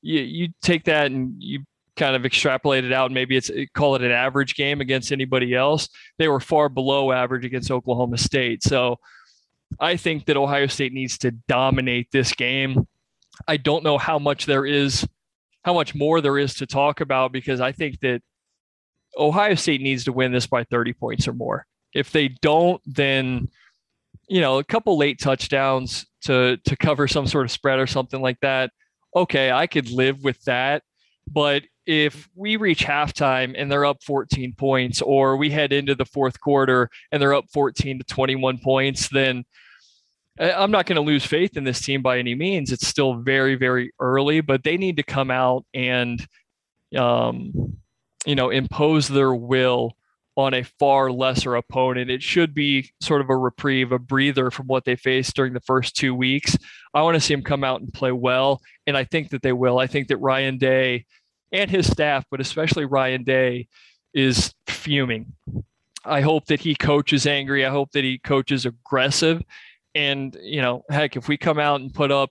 You, you take that and you kind of extrapolate it out. and Maybe it's eh, call it an average game against anybody else. They were far below average against Oklahoma State. So I think that Ohio State needs to dominate this game. I don't know how much there is, how much more there is to talk about because I think that Ohio State needs to win this by 30 points or more. If they don't, then you know, a couple late touchdowns to to cover some sort of spread or something like that. Okay, I could live with that. But if we reach halftime and they're up 14 points, or we head into the fourth quarter and they're up 14 to 21 points, then I'm not going to lose faith in this team by any means. It's still very, very early, but they need to come out and, um, you know, impose their will on a far lesser opponent. It should be sort of a reprieve, a breather from what they faced during the first two weeks. I want to see them come out and play well, and I think that they will. I think that Ryan Day and his staff, but especially Ryan Day, is fuming. I hope that he coaches angry. I hope that he coaches aggressive. And, you know, heck, if we come out and put up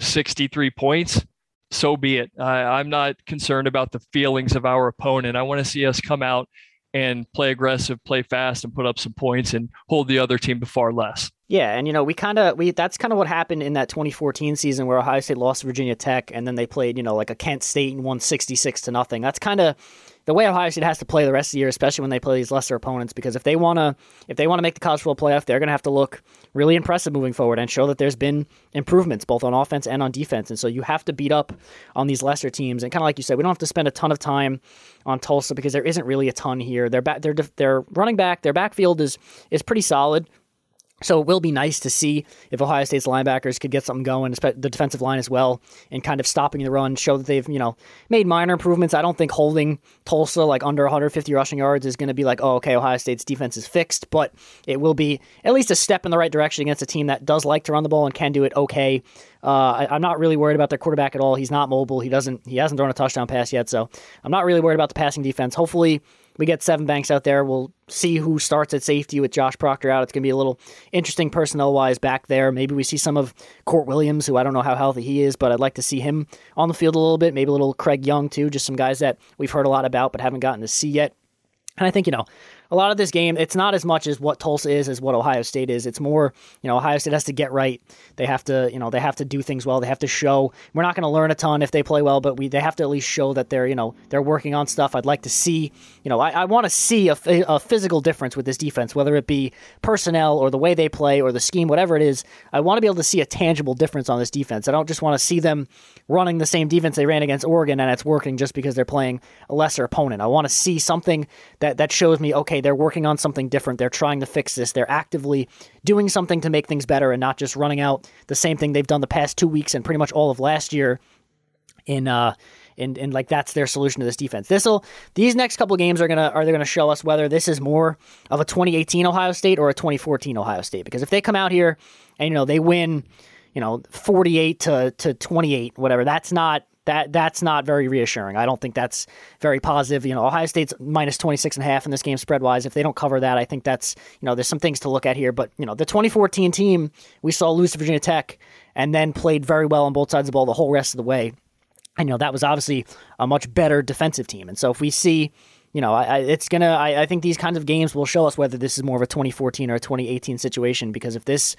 63 points, so be it. I, I'm not concerned about the feelings of our opponent. I want to see us come out and play aggressive, play fast, and put up some points and hold the other team to far less. Yeah, and you know we kind of we that's kind of what happened in that 2014 season where Ohio State lost Virginia Tech, and then they played you know like a Kent State and won 66 to nothing. That's kind of the way Ohio State has to play the rest of the year, especially when they play these lesser opponents, because if they wanna if they wanna make the college football playoff, they're gonna have to look really impressive moving forward and show that there's been improvements both on offense and on defense. And so you have to beat up on these lesser teams. And kind of like you said, we don't have to spend a ton of time on Tulsa because there isn't really a ton here. Their back, their their running back, their backfield is is pretty solid. So it will be nice to see if Ohio State's linebackers could get something going, the defensive line as well, and kind of stopping the run, show that they've, you know, made minor improvements. I don't think holding Tulsa like under 150 rushing yards is going to be like, oh, okay, Ohio State's defense is fixed, but it will be at least a step in the right direction against a team that does like to run the ball and can do it okay. Uh, I, am not really worried about their quarterback at all. He's not mobile. He doesn't. He hasn't thrown a touchdown pass yet, so I'm not really worried about the passing defense. Hopefully, we get Sevyn Banks out there. We'll see who starts at safety with Josh Proctor out. It's going to be a little interesting personnel wise back there. Maybe we see some of Kourt Williams, who I don't know how healthy he is, but I'd like to see him on the field a little bit. Maybe a little Craig Young, too. Just some guys that we've heard a lot about but haven't gotten to see yet. And I think, you know, a lot of this game, it's not as much as what Tulsa is as what Ohio State is. It's more, you know, Ohio State has to get right. They have to, you know, they have to do things well. They have to show. We're not going to learn a ton if they play well, but we they have to at least show that they're, you know, they're working on stuff. I'd like to see, you know, I, I want to see a, a physical difference with this defense, whether it be personnel or the way they play or the scheme, whatever it is. I want to be able to see a tangible difference on this defense. I don't just want to see them running the same defense they ran against Oregon and it's working just because they're playing a lesser opponent. I want to see something that that shows me, okay, they're working on something something different. They're trying to fix this. They're actively doing something to make things better and not just running out the same thing they've done the past two weeks and pretty much all of last year in uh and, and like that's their solution to this defense. This'll these next couple games are gonna are they gonna show us whether this is more of a 2018 Ohio State or a 2014 Ohio State. Because if they come out here and you know they win, you know 48 to to 28, whatever, that's not that that's not very reassuring. I don't think that's very positive. You know, Ohio State's minus 26 and a half in this game spread wise. If they don't cover that, I think that's, you know, there's some things to look at here. But, you know, the 2014 team we saw lose to Virginia Tech and then played very well on both sides of the ball the whole rest of the way. And, you know, that was obviously a much better defensive team. And so if we see, you know, I, I, it's gonna. I, I think these kinds of games will show us whether this is more of a 2014 or a 2018 situation. Because if this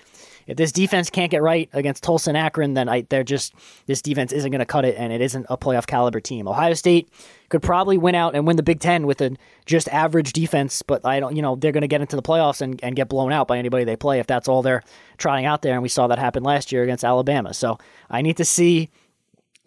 if this defense can't get right against Tulsa and Akron, then I, they're just this defense isn't going to cut it, and it isn't a playoff caliber team. Ohio State could probably win out and win the Big Ten with a just average defense, but I don't, you know, they're going to get into the playoffs and, and get blown out by anybody they play if that's all they're trying out there. And we saw that happen last year against Alabama. So I need to see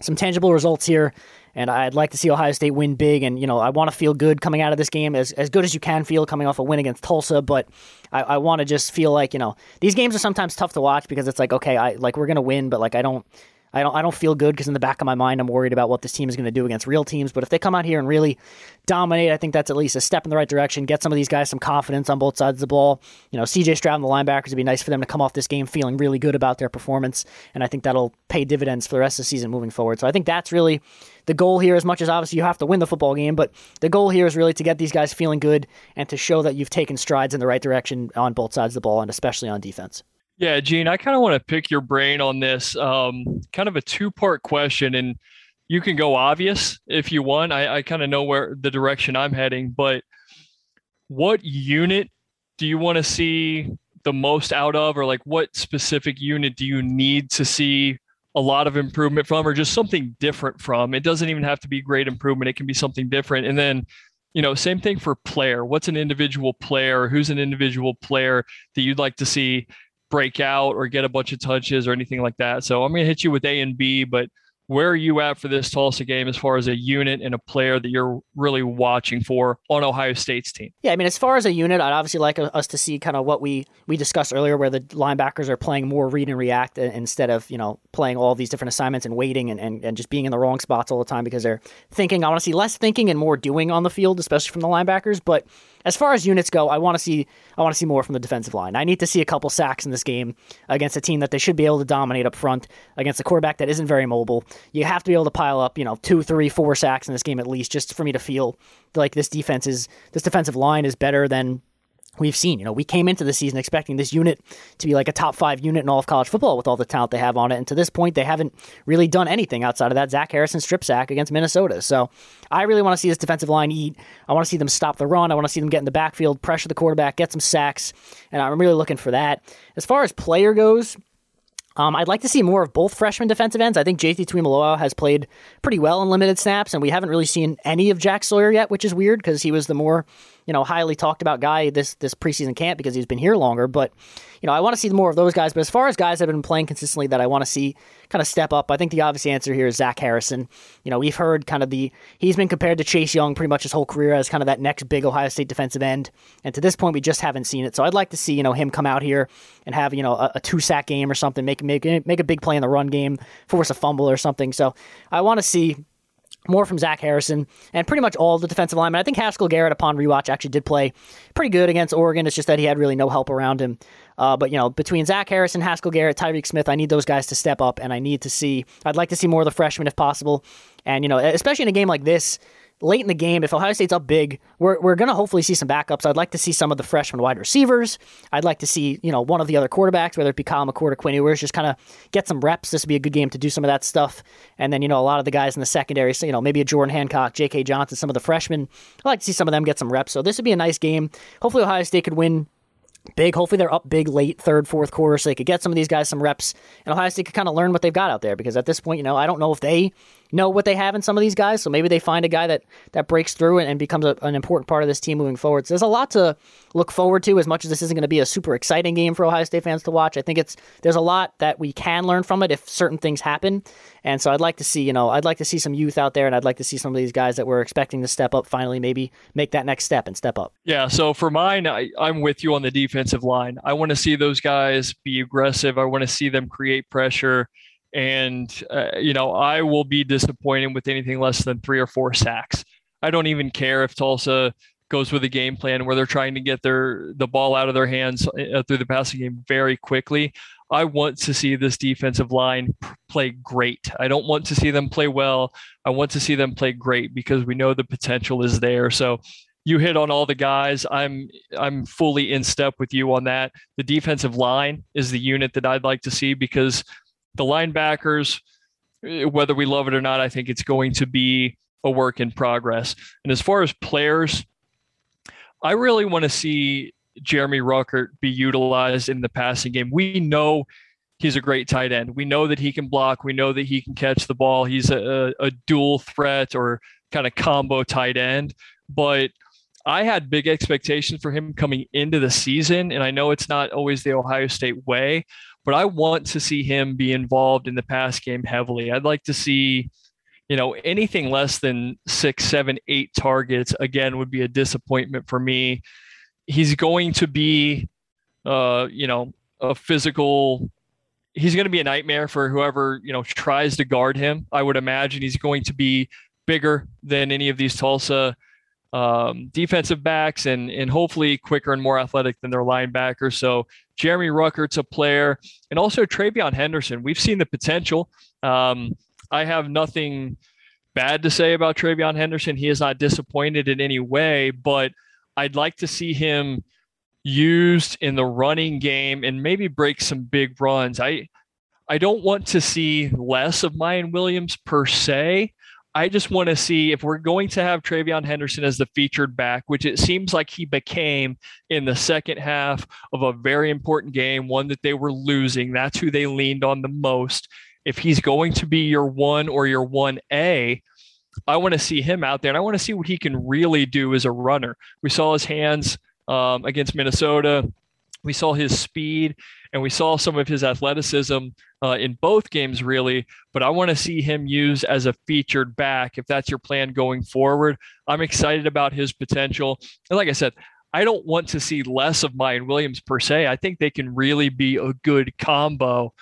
some tangible results here and I'd like to see Ohio State win big. And you know, I want to feel good coming out of this game, as as good as you can feel coming off a win against Tulsa. But I, I want to just feel like you know these games are sometimes tough to watch because it's like okay, I like we're gonna win, but like I don't I don't I don't feel good because in the back of my mind I'm worried about what this team is going to do against real teams. But if they come out here and really dominate, I think that's at least a step in the right direction. Get some of these guys some confidence on both sides of the ball. You know, CJ Stroud and the linebackers would be nice for them to come off this game feeling really good about their performance, and I think that'll pay dividends for the rest of the season moving forward. So I think that's really the goal here. As much as obviously you have to win the football game, but the goal here is really to get these guys feeling good and to show that you've taken strides in the right direction on both sides of the ball and especially on defense. Yeah, Gene, I kind of want to pick your brain on this. Um, kind of a two part question, and you can go obvious if you want. I, I kind of know where the direction I'm heading, but what unit do you want to see the most out of, or like what specific unit do you need to see a lot of improvement from, or just something different from? It doesn't even have to be great improvement, it can be something different. And then you know, same thing for player. What's an individual player? Who's an individual player that you'd like to see break out or get a bunch of touches or anything like that. So I'm going to hit you with A and B, but where are you at for this Tulsa game as far as a unit and a player that you're really watching for on Ohio State's team? Yeah, I mean, as far as a unit, I'd obviously like us to see kind of what we we discussed earlier, where the linebackers are playing more read and react instead of you know playing all these different assignments and waiting and, and, and just being in the wrong spots all the time because they're thinking. I want to see less thinking and more doing on the field, especially from the linebackers, but as far as units go, I want to see I want to see more from the defensive line. I need to see a couple sacks in this game against a team that they should be able to dominate up front against a quarterback that isn't very mobile. you have to be able to pile up, you know, two, three, four sacks in this game at least, just for me to feel like this defense is this defensive line is better than we've seen. You know, we came into the season expecting this unit to be like a top five unit in all of college football with all the talent they have on it. And to this point, they haven't really done anything outside of that Zach Harrison strip sack against Minnesota. So I really want to see this defensive line eat. I want to see them stop the run. I want to see them get in the backfield, pressure the quarterback, get some sacks. And I'm really looking for that. As far as player goes, um, I'd like to see more of both freshman defensive ends. I think JT Tuimoloau has played pretty well in limited snaps, and we haven't really seen any of Jack Sawyer yet, which is weird because he was the more you know highly talked about guy this this preseason camp because he's been here longer. But you know I want to see more of those guys. But as far as guys that have been playing consistently that I want to see kind of step up, I think the obvious answer here is Zach Harrison. You know we've heard kind of the he's been compared to Chase Young pretty much his whole career as kind of that next big Ohio State defensive end, and to this point we just haven't seen it. So I'd like to see you know him come out here and have you know a, a two sack game or something, make make make a big play in the run game, force a fumble or something. So I want to see more from Zach Harrison and pretty much all the defensive linemen. I think Haskell Garrett, upon rewatch, actually did play pretty good against Oregon. It's just that he had really no help around him. Uh, but you know, between Zach Harrison, Haskell Garrett, Tyreke Smith, I need those guys to step up, and I need to see. I'd like to see more of the freshmen if possible. And you know, especially in a game like this, late in the game, if Ohio State's up big, we're, we're going to hopefully see some backups. I'd like to see some of the freshman wide receivers. I'd like to see, you know, one of the other quarterbacks, whether it be Kyle McCord or Quinn Ewers, just kind of get some reps. This would be a good game to do some of that stuff. And then, you know, a lot of the guys in the secondary, so, you know, maybe a Jordan Hancock, J.K. Johnson, some of the freshmen. I'd like to see some of them get some reps. So this would be a nice game. Hopefully Ohio State could win big. Hopefully they're up big late third, fourth quarter so they could get some of these guys some reps and Ohio State could kind of learn what they've got out there because at this point, you know, I don't know if they know what they have in some of these guys. So maybe they find a guy that that breaks through and, and becomes a, an important part of this team moving forward. So there's a lot to look forward to. As much as this isn't going to be a super exciting game for Ohio State fans to watch, I think it's there's a lot that we can learn from it if certain things happen. And so I'd like to see, you know, I'd like to see some youth out there, and I'd like to see some of these guys that we're expecting to step up finally maybe make that next step and step up. Yeah. So for mine, I, I'm with you on the defensive line. I want to see those guys be aggressive. I want to see them create pressure. And, uh, you know, I will be disappointed with anything less than three or four sacks. I don't even care if Tulsa goes with a game plan where they're trying to get their the ball out of their hands uh, through the passing game very quickly. I want to see this defensive line play great. I don't want to see them play well. I want to see them play great because we know the potential is there. So you hit on all the guys. I'm I'm fully in step with you on that. The defensive line is the unit that I'd like to see because the linebackers, eh, whether we love it or not, I think it's going to be a work in progress. And as far as players, I really want to see Jeremy Ruckert be utilized in the passing game. We know he's a great tight end. We know that he can block. We know that he can catch the ball. He's a, a dual threat or kind of combo tight end. But I had big expectations for him coming into the season. And I know it's not always the Ohio State way, but I want to see him be involved in the pass game heavily. I'd like to see, you know, anything less than six, seven, eight targets again would be a disappointment for me. He's going to be, uh, you know, a physical. He's going to be a nightmare for whoever you know tries to guard him. I would imagine he's going to be bigger than any of these Tulsa um, defensive backs and and hopefully quicker and more athletic than their linebackers. So Jeremy Ruckert's a player, and also TreVeyon Henderson. We've seen the potential. Um, I have nothing bad to say about TreVeyon Henderson. He is not disappointed in any way, but I'd like to see him used in the running game and maybe break some big runs. I I don't want to see less of Miyan Williams per se, I just want to see if we're going to have TreVeyon Henderson as the featured back, which it seems like he became in the second half of a very important game, one that they were losing. That's who they leaned on the most. If he's going to be your one or your 1A, I want to see him out there and I want to see what he can really do as a runner. We saw his hands um, against Minnesota. We saw his speed and we saw some of his athleticism uh, in both games, really. But I want to see him used as a featured back if that's your plan going forward. I'm excited about his potential. And like I said, I don't want to see less of Miyan Williams per se. I think they can really be a good combo,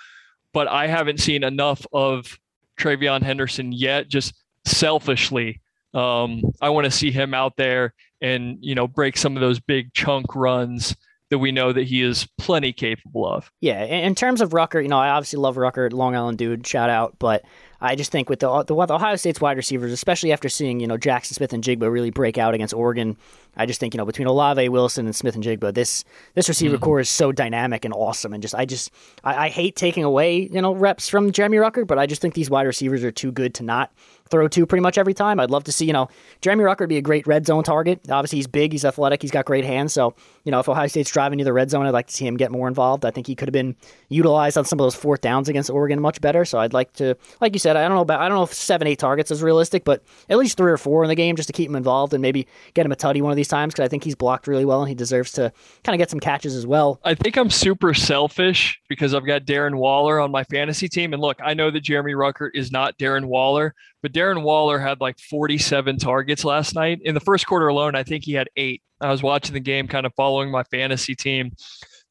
but I haven't seen enough of TreVeyon Henderson yet. Just selfishly, um, I want to see him out there and you know break some of those big chunk runs that we know that he is plenty capable of. Yeah, in terms of Ruckert, you know, I obviously love Ruckert, Long Island dude, shout out, but I just think with the, the Ohio State's wide receivers, especially after seeing you know Jaxon Smith-Njigba really break out against Oregon, I just think you know between Olave, Wilson, and Smith-Njigba, this this receiver mm-hmm. core is so dynamic and awesome. And just I just I, I hate taking away you know reps from Jeremy Ruckert, but I just think these wide receivers are too good to not throw to pretty much every time. I'd love to see, you know, Jeremy Ruckert be a great red zone target. Obviously, he's big, he's athletic, he's got great hands. So, you know, if Ohio State's driving to the red zone, I'd like to see him get more involved. I think he could have been utilized on some of those fourth downs against Oregon much better. So I'd like to, like you said, I don't know about, I don't know if seven, eight targets is realistic, but at least three or four in the game just to keep him involved and maybe get him a tutty one of these times because I think he's blocked really well and he deserves to kind of get some catches as well. I think I'm super selfish because I've got Darren Waller on my fantasy team. And look, I know that Jeremy Ruckert is not Darren Waller, but Darren Waller had like 47 targets last night. In the first quarter alone, I think he had eight. I was watching the game, kind of following my fantasy team.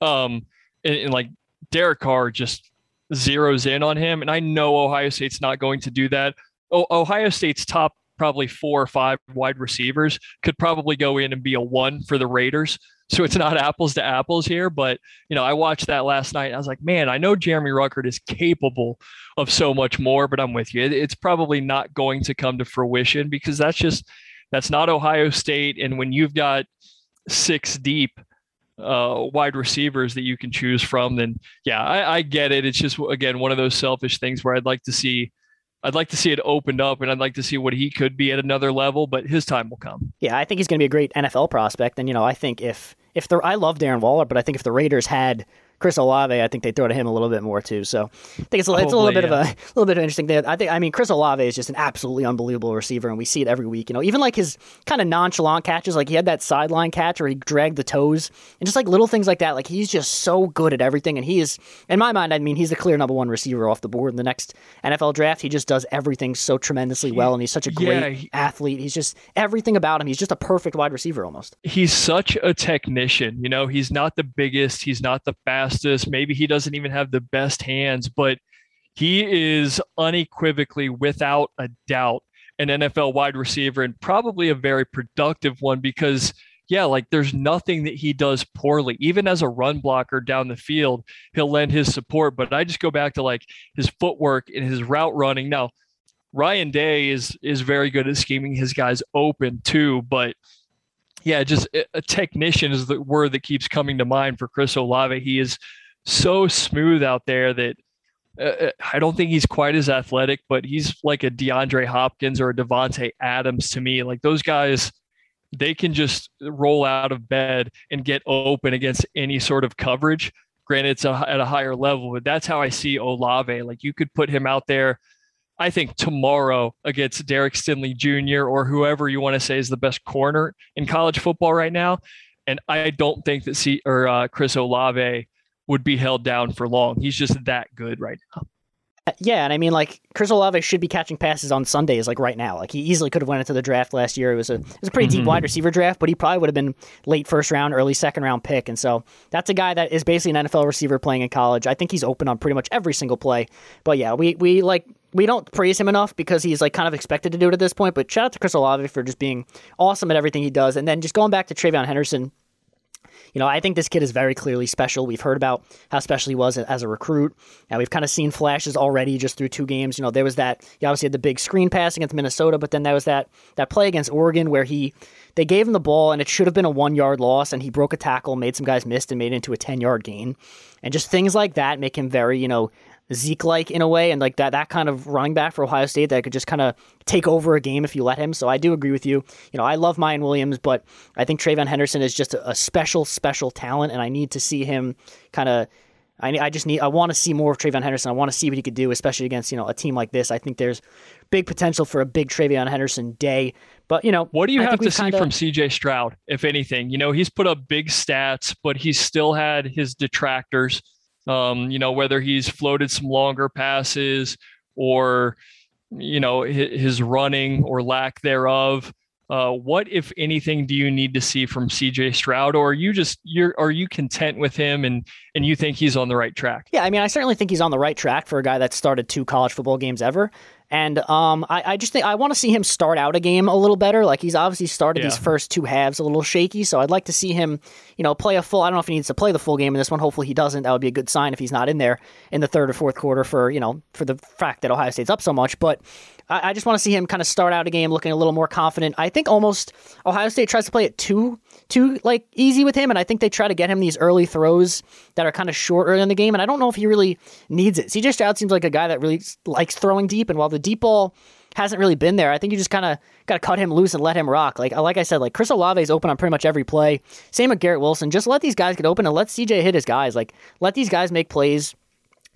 Um, and, and like Derek Carr just zeroes in on him. And I know Ohio State's not going to do that. Oh, Ohio State's top probably four or five wide receivers could probably go in and be a one for the Raiders. So it's not apples to apples here, but you know, I watched that last night. and I was like, man, I know Jeremy Ruckert is capable of so much more, but I'm with you. It's probably not going to come to fruition because that's just that's not Ohio State. And when you've got six deep uh, wide receivers that you can choose from, then yeah, I, I get it. It's just again one of those selfish things where I'd like to see I'd like to see it opened up and I'd like to see what he could be at another level, but his time will come. Yeah, I think he's going to be a great NFL prospect. And, you know, I think if, if the, I love Darren Waller, but I think if the Raiders had Chris Olave, I think they throw to him a little bit more too. So I think it's a, it's a little bit yeah. of a, a little bit of interesting thing. I think I mean Chris Olave is just an absolutely unbelievable receiver, and we see it every week. You know, even like his kind of nonchalant catches, like he had that sideline catch where he dragged the toes, and just like little things like that. Like he's just so good at everything, and he is, in my mind, I mean, he's the clear number one receiver off the board in the next NFL draft. He just does everything so tremendously well, and he's such a great yeah, he, athlete. He's just everything about him. He's just a perfect wide receiver almost. He's such a technician. You know, he's not the biggest, he's not the fastest. Maybe he doesn't even have the best hands, but he is unequivocally, without a doubt, an NFL wide receiver and probably a very productive one because, yeah, like there's nothing that he does poorly. Even as a run blocker down the field, he'll lend his support. But I just go back to like his footwork and his route running. Now, Ryan Day is is very good at scheming his guys open too, but yeah, just a technician is the word that keeps coming to mind for Chris Olave. He is so smooth out there that uh, uh, I don't think he's quite as athletic, but he's like a DeAndre Hopkins or a Davante Adams to me. Like those guys, they can just roll out of bed and get open against any sort of coverage. Granted, it's a, at a higher level, but that's how I see Olave. Like you could put him out there, I think tomorrow against Derek Stingley Jr. or whoever you want to say is the best corner in college football right now. And I don't think that C or uh, Chris Olave would be held down for long. He's just that good right now. Uh, yeah, and I mean, like Chris Olave should be catching passes on Sundays, like right now. Like he easily could have went into the draft last year. It was a it was a pretty mm-hmm. deep wide receiver draft, but he probably would have been late first round, early second round pick. And so that's a guy that is basically an NFL receiver playing in college. I think he's open on pretty much every single play. But yeah, we we like we don't praise him enough because he's like kind of expected to do it at this point. But shout out to Chris Olave for just being awesome at everything he does. And then just going back to TreVeyon Henderson you know, I think this kid is very clearly special. We've heard about how special he was as a recruit, and we've kind of seen flashes already just through two games. You know, there was that he obviously had the big screen pass against Minnesota, but then there was that that play against Oregon where he they gave him the ball and it should have been a one yard loss, and he broke a tackle, made some guys missed, and made it into a ten yard gain. And just things like that make him very, you know, Zeke like in a way, and like that that kind of running back for Ohio State that could just kind of take over a game if you let him. So I do agree with you. You know, I love Miyan Williams, but I think TreVeyon Henderson is just a, a special, special talent, and I need to see him kind of. I, I just need I want to see more of TreVeyon Henderson. I want to see what he could do, especially against you know a team like this. I think there's big potential for a big TreVeyon Henderson day. But you know, what do you I have to see kinda... from CJ Stroud, if anything? You know, he's put up big stats, but he's still had his detractors. Um, you know, whether he's floated some longer passes or, you know, his running or lack thereof. Uh, what, if anything, do you need to see from CJ Stroud, or are you just you're are you content with him and and you think he's on the right track? Yeah, I mean, I certainly think he's on the right track for a guy that started two college football games ever. And um, I, I just think I want to see him start out a game a little better. Like he's obviously started Yeah. these first two halves a little shaky, so I'd like to see him, you know, play a full. I don't know if he needs to play the full game in this one. Hopefully he doesn't. That would be a good sign if he's not in there in the third or fourth quarter for you know for the fact that Ohio State's up so much. But I, I just want to see him kind of start out a game looking a little more confident. I think almost Ohio State tries to play it too too like easy with him, and I think they try to get him these early throws that are kind of shorter in the game. And I don't know if he really needs it. CJ Stroud seems like a guy that really likes throwing deep, and while the deep ball hasn't really been there, I think you just kind of got to cut him loose and let him rock. Like like I said, like Chris Olave is open on pretty much every play. Same with Garrett Wilson. Just let these guys get open and let CJ hit his guys. Like let these guys make plays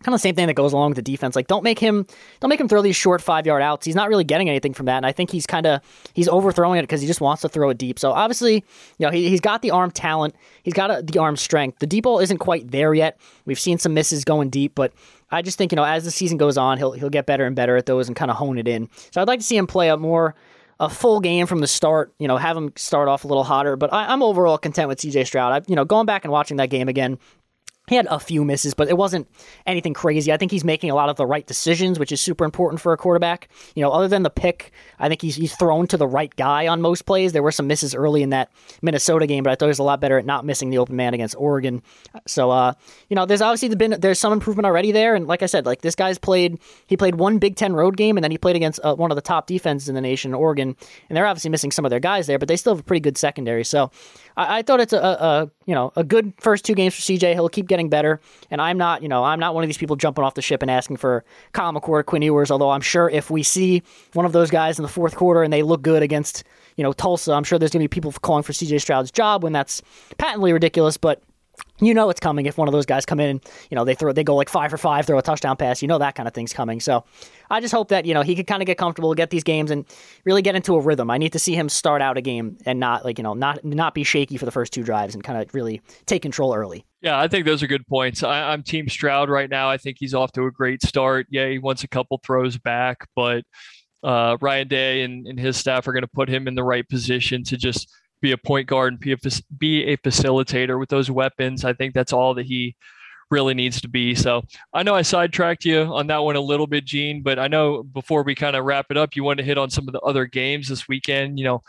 kind of the same thing that goes along with the defense. Like, don't make him don't make him throw these short five yard outs. He's not really getting anything from that, and I think he's kind of he's overthrowing it because he just wants to throw it deep. So obviously, you know, he he's got the arm talent, he's got a, the arm strength. The deep ball isn't quite there yet. We've seen some misses going deep, but I just think you know as the season goes on, he'll he'll get better and better at those and kind of hone it in. So I'd like to see him play a more a full game from the start, you know, have him start off a little hotter. But I, I'm overall content with CJ Stroud. I've, you know, going back and watching that game again, he had a few misses, but it wasn't anything crazy. I think he's making a lot of the right decisions, which is super important for a quarterback. You know, other than the pick, I think he's he's thrown to the right guy on most plays. There were some misses early in that Minnesota game, but I thought he was a lot better at not missing the open man against Oregon. So, uh, you know, there's obviously been there's some improvement already there, and like I said, like this guy's played he played one Big Ten road game, and then he played against uh, one of the top defenses in the nation, Oregon, and they're obviously missing some of their guys there, but they still have a pretty good secondary. So, I, I thought it's a, a, you know a good first two games for CJ. He'll keep getting better, and I'm not you know I'm not one of these people jumping off the ship and asking for Kyle McCord, Quinn Ewers. Although I'm sure if we see one of those guys in the fourth quarter and they look good against you know Tulsa, I'm sure there's to be people calling for CJ Stroud's job when that's patently ridiculous, but you know it's coming if one of those guys come in and you know they throw they go like five for five throw a touchdown pass you know that kind of thing's coming so i just hope that you know he could kind of get comfortable get these games and really get into a rhythm i need to see him start out a game and not like you know not not be shaky for the first two drives and kind of really take control early Yeah, I think those are good points. I, I'm Team Stroud right now. I think he's off to a great start. Yeah, he wants a couple throws back, but uh, Ryan Day and, and his staff are going to put him in the right position to just be a point guard and be a, be a facilitator with those weapons. I think that's all that he really needs to be. So I know I sidetracked you on that one a little bit, Gene, but I know before we kind of wrap it up, you want to hit on some of the other games this weekend. You know,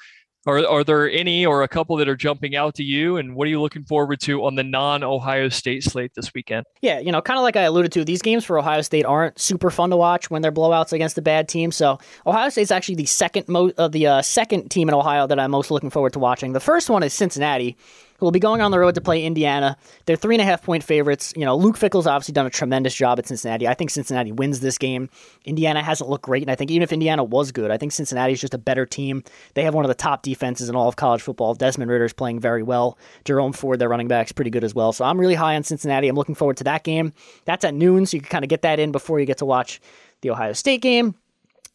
are, are there any or a couple that are jumping out to you? And what are you looking forward to on the non Ohio State slate this weekend? Yeah, you know, kind of like I alluded to, these games for Ohio State aren't super fun to watch when they're blowouts against a bad team. So Ohio State's actually the second mo- uh, the uh, second team in Ohio that I'm most looking forward to watching. The first one is Cincinnati, will be going on the road to play Indiana. They're three and a half point favorites. You know, Luke Fickell's obviously done a tremendous job at Cincinnati. I think Cincinnati wins this game. Indiana hasn't looked great, and I think even if Indiana was good, I think Cincinnati's just a better team. They have one of the top defenses in all of college football. Desmond Ridder's playing very well. Jerome Ford, their running back's pretty good as well. So I'm really high on Cincinnati. I'm looking forward to that game. That's at noon, so you can kind of get that in before you get to watch the Ohio State game.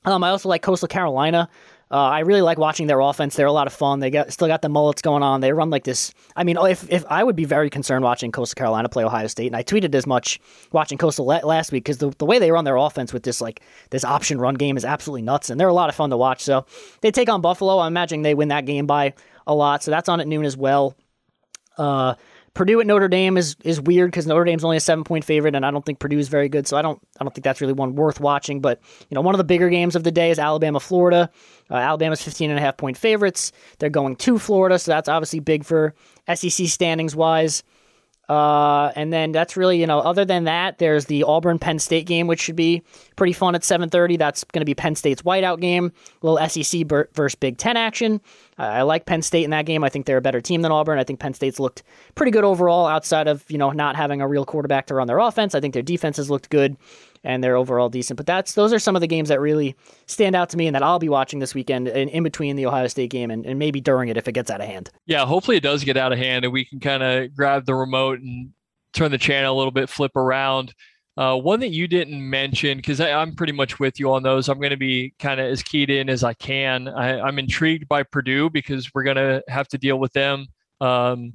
Um, I also like Coastal Carolina. Uh, I really like watching their offense. They're a lot of fun. They got still got the mullets going on. They run like this. I mean, if if I would be very concerned watching Coastal Carolina play Ohio State, and I tweeted as much watching Coastal la- last week because the, the way they run their offense with this like this option run game is absolutely nuts, and they're a lot of fun to watch. So they take on Buffalo. I'm imagining they win that game by a lot. So that's on at noon as well. Uh, Purdue at Notre Dame is is weird because Notre Dame's only a seven point favorite, and I don't think Purdue is very good. So I don't I don't think that's really one worth watching. But you know, one of the bigger games of the day is Alabama Florida. Uh, Alabama's 15 and a half point favorites. They're going to Florida, so that's obviously big for SEC standings wise. Uh, and then that's really, you know, other than that, there's the Auburn Penn State game, which should be pretty fun at 7:30. That's going to be Penn State's whiteout game, a little SEC versus Big Ten action. Uh, I like Penn State in that game. I think they're a better team than Auburn. I think Penn State's looked pretty good overall, outside of you know not having a real quarterback to run their offense. I think their defense has looked good and they're overall decent. But that's those are some of the games that really stand out to me and that I'll be watching this weekend in, in between the Ohio State game and, and maybe during it if it gets out of hand. Yeah, hopefully it does get out of hand and we can kind of grab the remote and turn the channel a little bit, flip around. Uh, one that you didn't mention, because I'm pretty much with you on those. I'm going to be kind of as keyed in as I can. I, I'm intrigued by Purdue because we're going to have to deal with them um,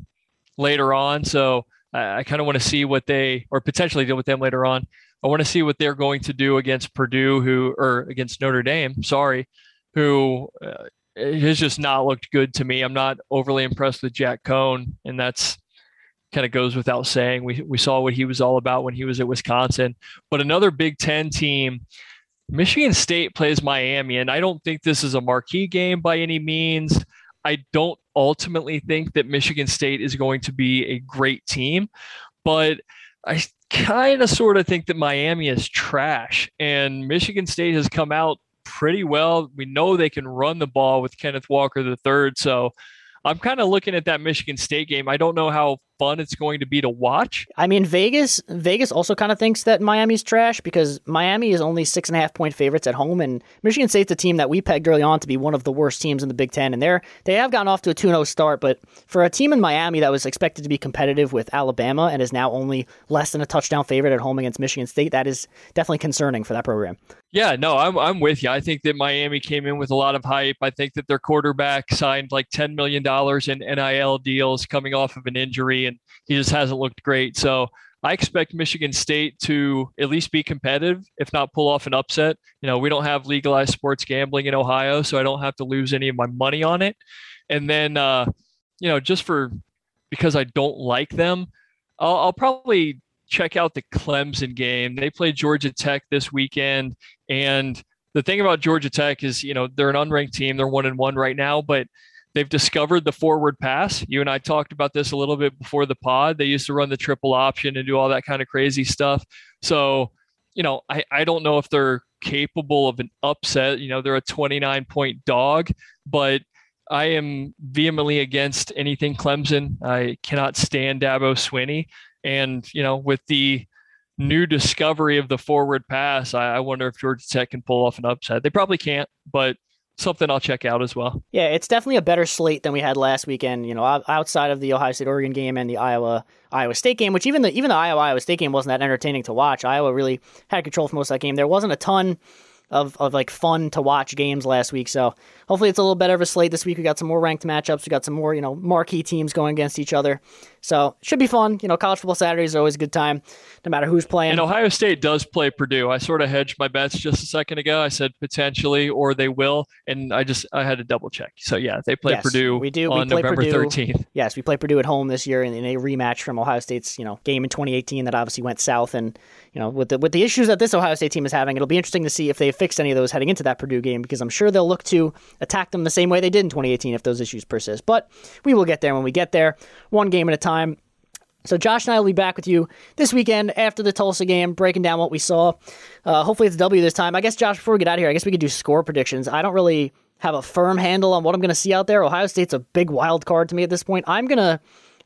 later on. So I, I kind of want to see what they, or potentially deal with them later on. I want to see what they're going to do against Purdue, who or against Notre Dame. Sorry, who uh, has just not looked good to me. I'm not overly impressed with Jack Coan, and that's kind of goes without saying. We we saw what he was all about when he was at Wisconsin. But another Big Ten team Michigan State plays Miami, and I don't think this is a marquee game by any means. I don't ultimately think that Michigan State is going to be a great team, but I kind of sort of think that Miami is trash, and Michigan State has come out pretty well. We know they can run the ball with Kenneth Walker III, so I'm kind of looking at that Michigan State game. I don't know how fun it's going to be to watch. I mean, Vegas Vegas also kind of thinks that Miami's trash because Miami is only six and a half point favorites at home, and Michigan State's a team that we pegged early on to be one of the worst teams in the Big Ten, and they're they have gotten off to a 2-0 start, but for a team in Miami that was expected to be competitive with Alabama and is now only less than a touchdown favorite at home against Michigan State, that is definitely concerning for that program. Yeah, no, I'm I'm with you. I think that Miami came in with a lot of hype. I think that their quarterback signed like ten million dollars in NIL deals coming off of an injury, and he just hasn't looked great. So I expect Michigan State to at least be competitive, if not pull off an upset. You know, we don't have legalized sports gambling in Ohio, so I don't have to lose any of my money on it. And then, uh, you know, just for because I don't like them, I'll, I'll probably check out the Clemson game. They play Georgia Tech this weekend. And the thing about Georgia Tech is, you know, they're an unranked team. They're one and one right now, but they've discovered the forward pass. You and I talked about this a little bit before the pod. They used to run the triple option and do all that kind of crazy stuff. So, you know, I, I don't know if they're capable of an upset. You know, they're a 29 point dog, but I am vehemently against anything Clemson. I cannot stand Dabo Swinney. And, you know, with the new discovery of the forward pass, I, I wonder if Georgia Tech can pull off an upset. They probably can't, but something I'll check out as well. Yeah, it's definitely a better slate than we had last weekend. You know, outside of the Ohio State Oregon game and the Iowa Iowa State game, which even the even the Iowa Iowa State game wasn't that entertaining to watch. Iowa really had control for most of that game. There wasn't a ton of, of like fun to watch games last week. So hopefully it's a little better of a slate this week. We got some more ranked matchups. We got some more, you know, marquee teams going against each other. So should be fun. You know, college football Saturdays are always a good time, no matter who's playing. And Ohio State does play Purdue. I sort of hedged my bets just a second ago. I said potentially or they will, and I just I had to double check. So yeah, they play yes, Purdue. We do. on we November thirteenth. Yes, we play Purdue at home this year in, in a rematch from Ohio State's you know game in 2018 that obviously went south. And you know with the with the issues that this Ohio State team is having, it'll be interesting to see if they fix any of those heading into that Purdue game because I'm sure they'll look to attack them the same way they did in 2018 if those issues persist. But we will get there when we get there, one game at a time. So Josh and I will be back with you this weekend after the Tulsa game, breaking down what we saw. Uh, hopefully it's W this time. I guess Josh, before we get out of here, I guess we could do score predictions. I don't really have a firm handle on what I'm going to see out there. Ohio State's a big wild card to me at this point. I'm gonna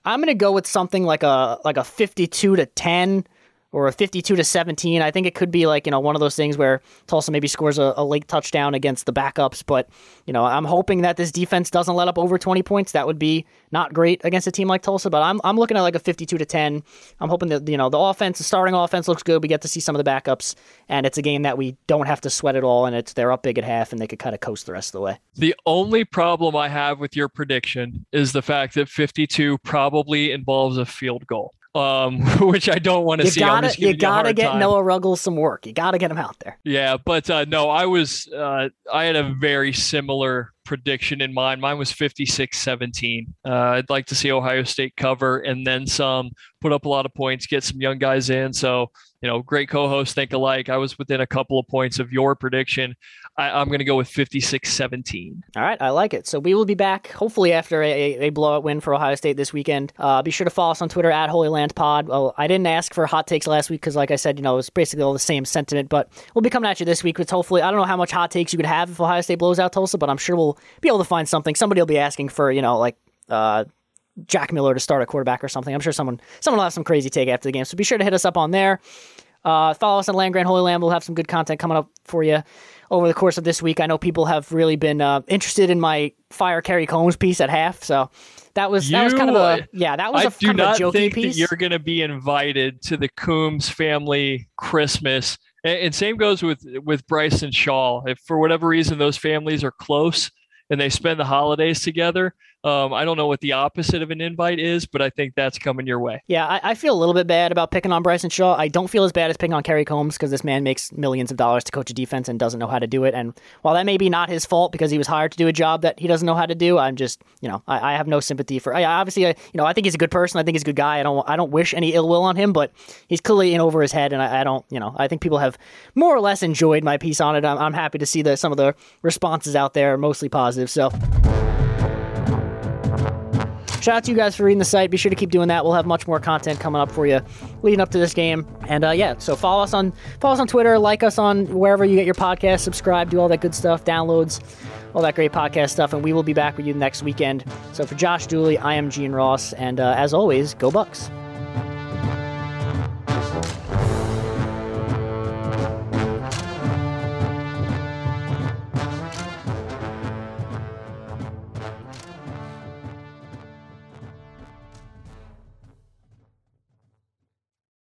I'm gonna go with something like a like a 52 to 10 or a 52 to 17. I think it could be like, you know, one of those things where Tulsa maybe scores a, a, late touchdown against the backups. But, you know, I'm hoping that this defense doesn't let up over 20 points. That would be not great against a team like Tulsa, but I'm, I'm looking at like a 52 to 10. I'm hoping that, you know, the offense, the starting offense looks good. We get to see some of the backups, and it's a game that we don't have to sweat at all. And it's they're up big at half, and they could kind of coast the rest of the way. The only problem I have with your prediction is the fact that 52 probably involves a field goal um, [laughs] which I don't want to see. Gotta, you gotta get time. Noah Ruggles some work. You gotta get him out there. Yeah, but uh, no, I was uh, I had a very similar prediction in mind. Mine was 56-17. Uh, I'd like to see Ohio State cover and then some, put up a lot of points, get some young guys in. So you know, great co-host, think alike. I was within a couple of points of your prediction. I, am going to go with 56-17. All right, I like it. So we will be back hopefully after a, a blowout win for Ohio State this weekend. Uh, be sure to follow us on Twitter at Holy Land Pod. Well, I didn't ask for hot takes last week because, like I said, you know, it was basically all the same sentiment. But we'll be coming at you this week with hopefully I don't know how much hot takes you could have if Ohio State blows out Tulsa, but I'm sure we'll be able to find something. Somebody will be asking for you know like. Uh, Jack Miller to start a quarterback or something. I'm sure someone someone will have some crazy take after the game. So be sure to hit us up on there. Uh, follow us on Land Grant Holy Land. We'll have some good content coming up for you over the course of this week. I know people have really been uh, interested in my fire Kerry Coombs piece at half, so that was you, that was kind of a yeah that was I a do kind not of a think piece. That you're going to be invited to the Coombs family Christmas, and, and same goes with with Bryson Shaw. If for whatever reason those families are close and they spend the holidays together, Um, I don't know what the opposite of an invite is, but I think that's coming your way. Yeah, I, I, feel a little bit bad about picking on Bryson Shaw. I don't feel as bad as picking on Kerry Coombs because this man makes millions of dollars to coach a defense and doesn't know how to do it. And while that may be not his fault because he was hired to do a job that he doesn't know how to do, I'm just, you know, I, I have no sympathy for. I, obviously, I, you know, I think he's a good person. I think he's a good guy. I don't, I don't wish any ill will on him, but he's clearly in over his head, and I, I don't, you know, I think people have more or less enjoyed my piece on it. I'm, I'm happy to see that some of the responses out there are mostly positive. So. Shout out to you guys for reading the site. Be sure to keep doing that. We'll have much more content coming up for you leading up to this game. And uh, yeah, so follow us on follow us on Twitter, like us on wherever you get your podcast, subscribe, do all that good stuff, downloads, all that great podcast stuff, and we will be back with you next weekend. So for Josh Dooley, I am Gene Ross, and uh, as always, go Bucks.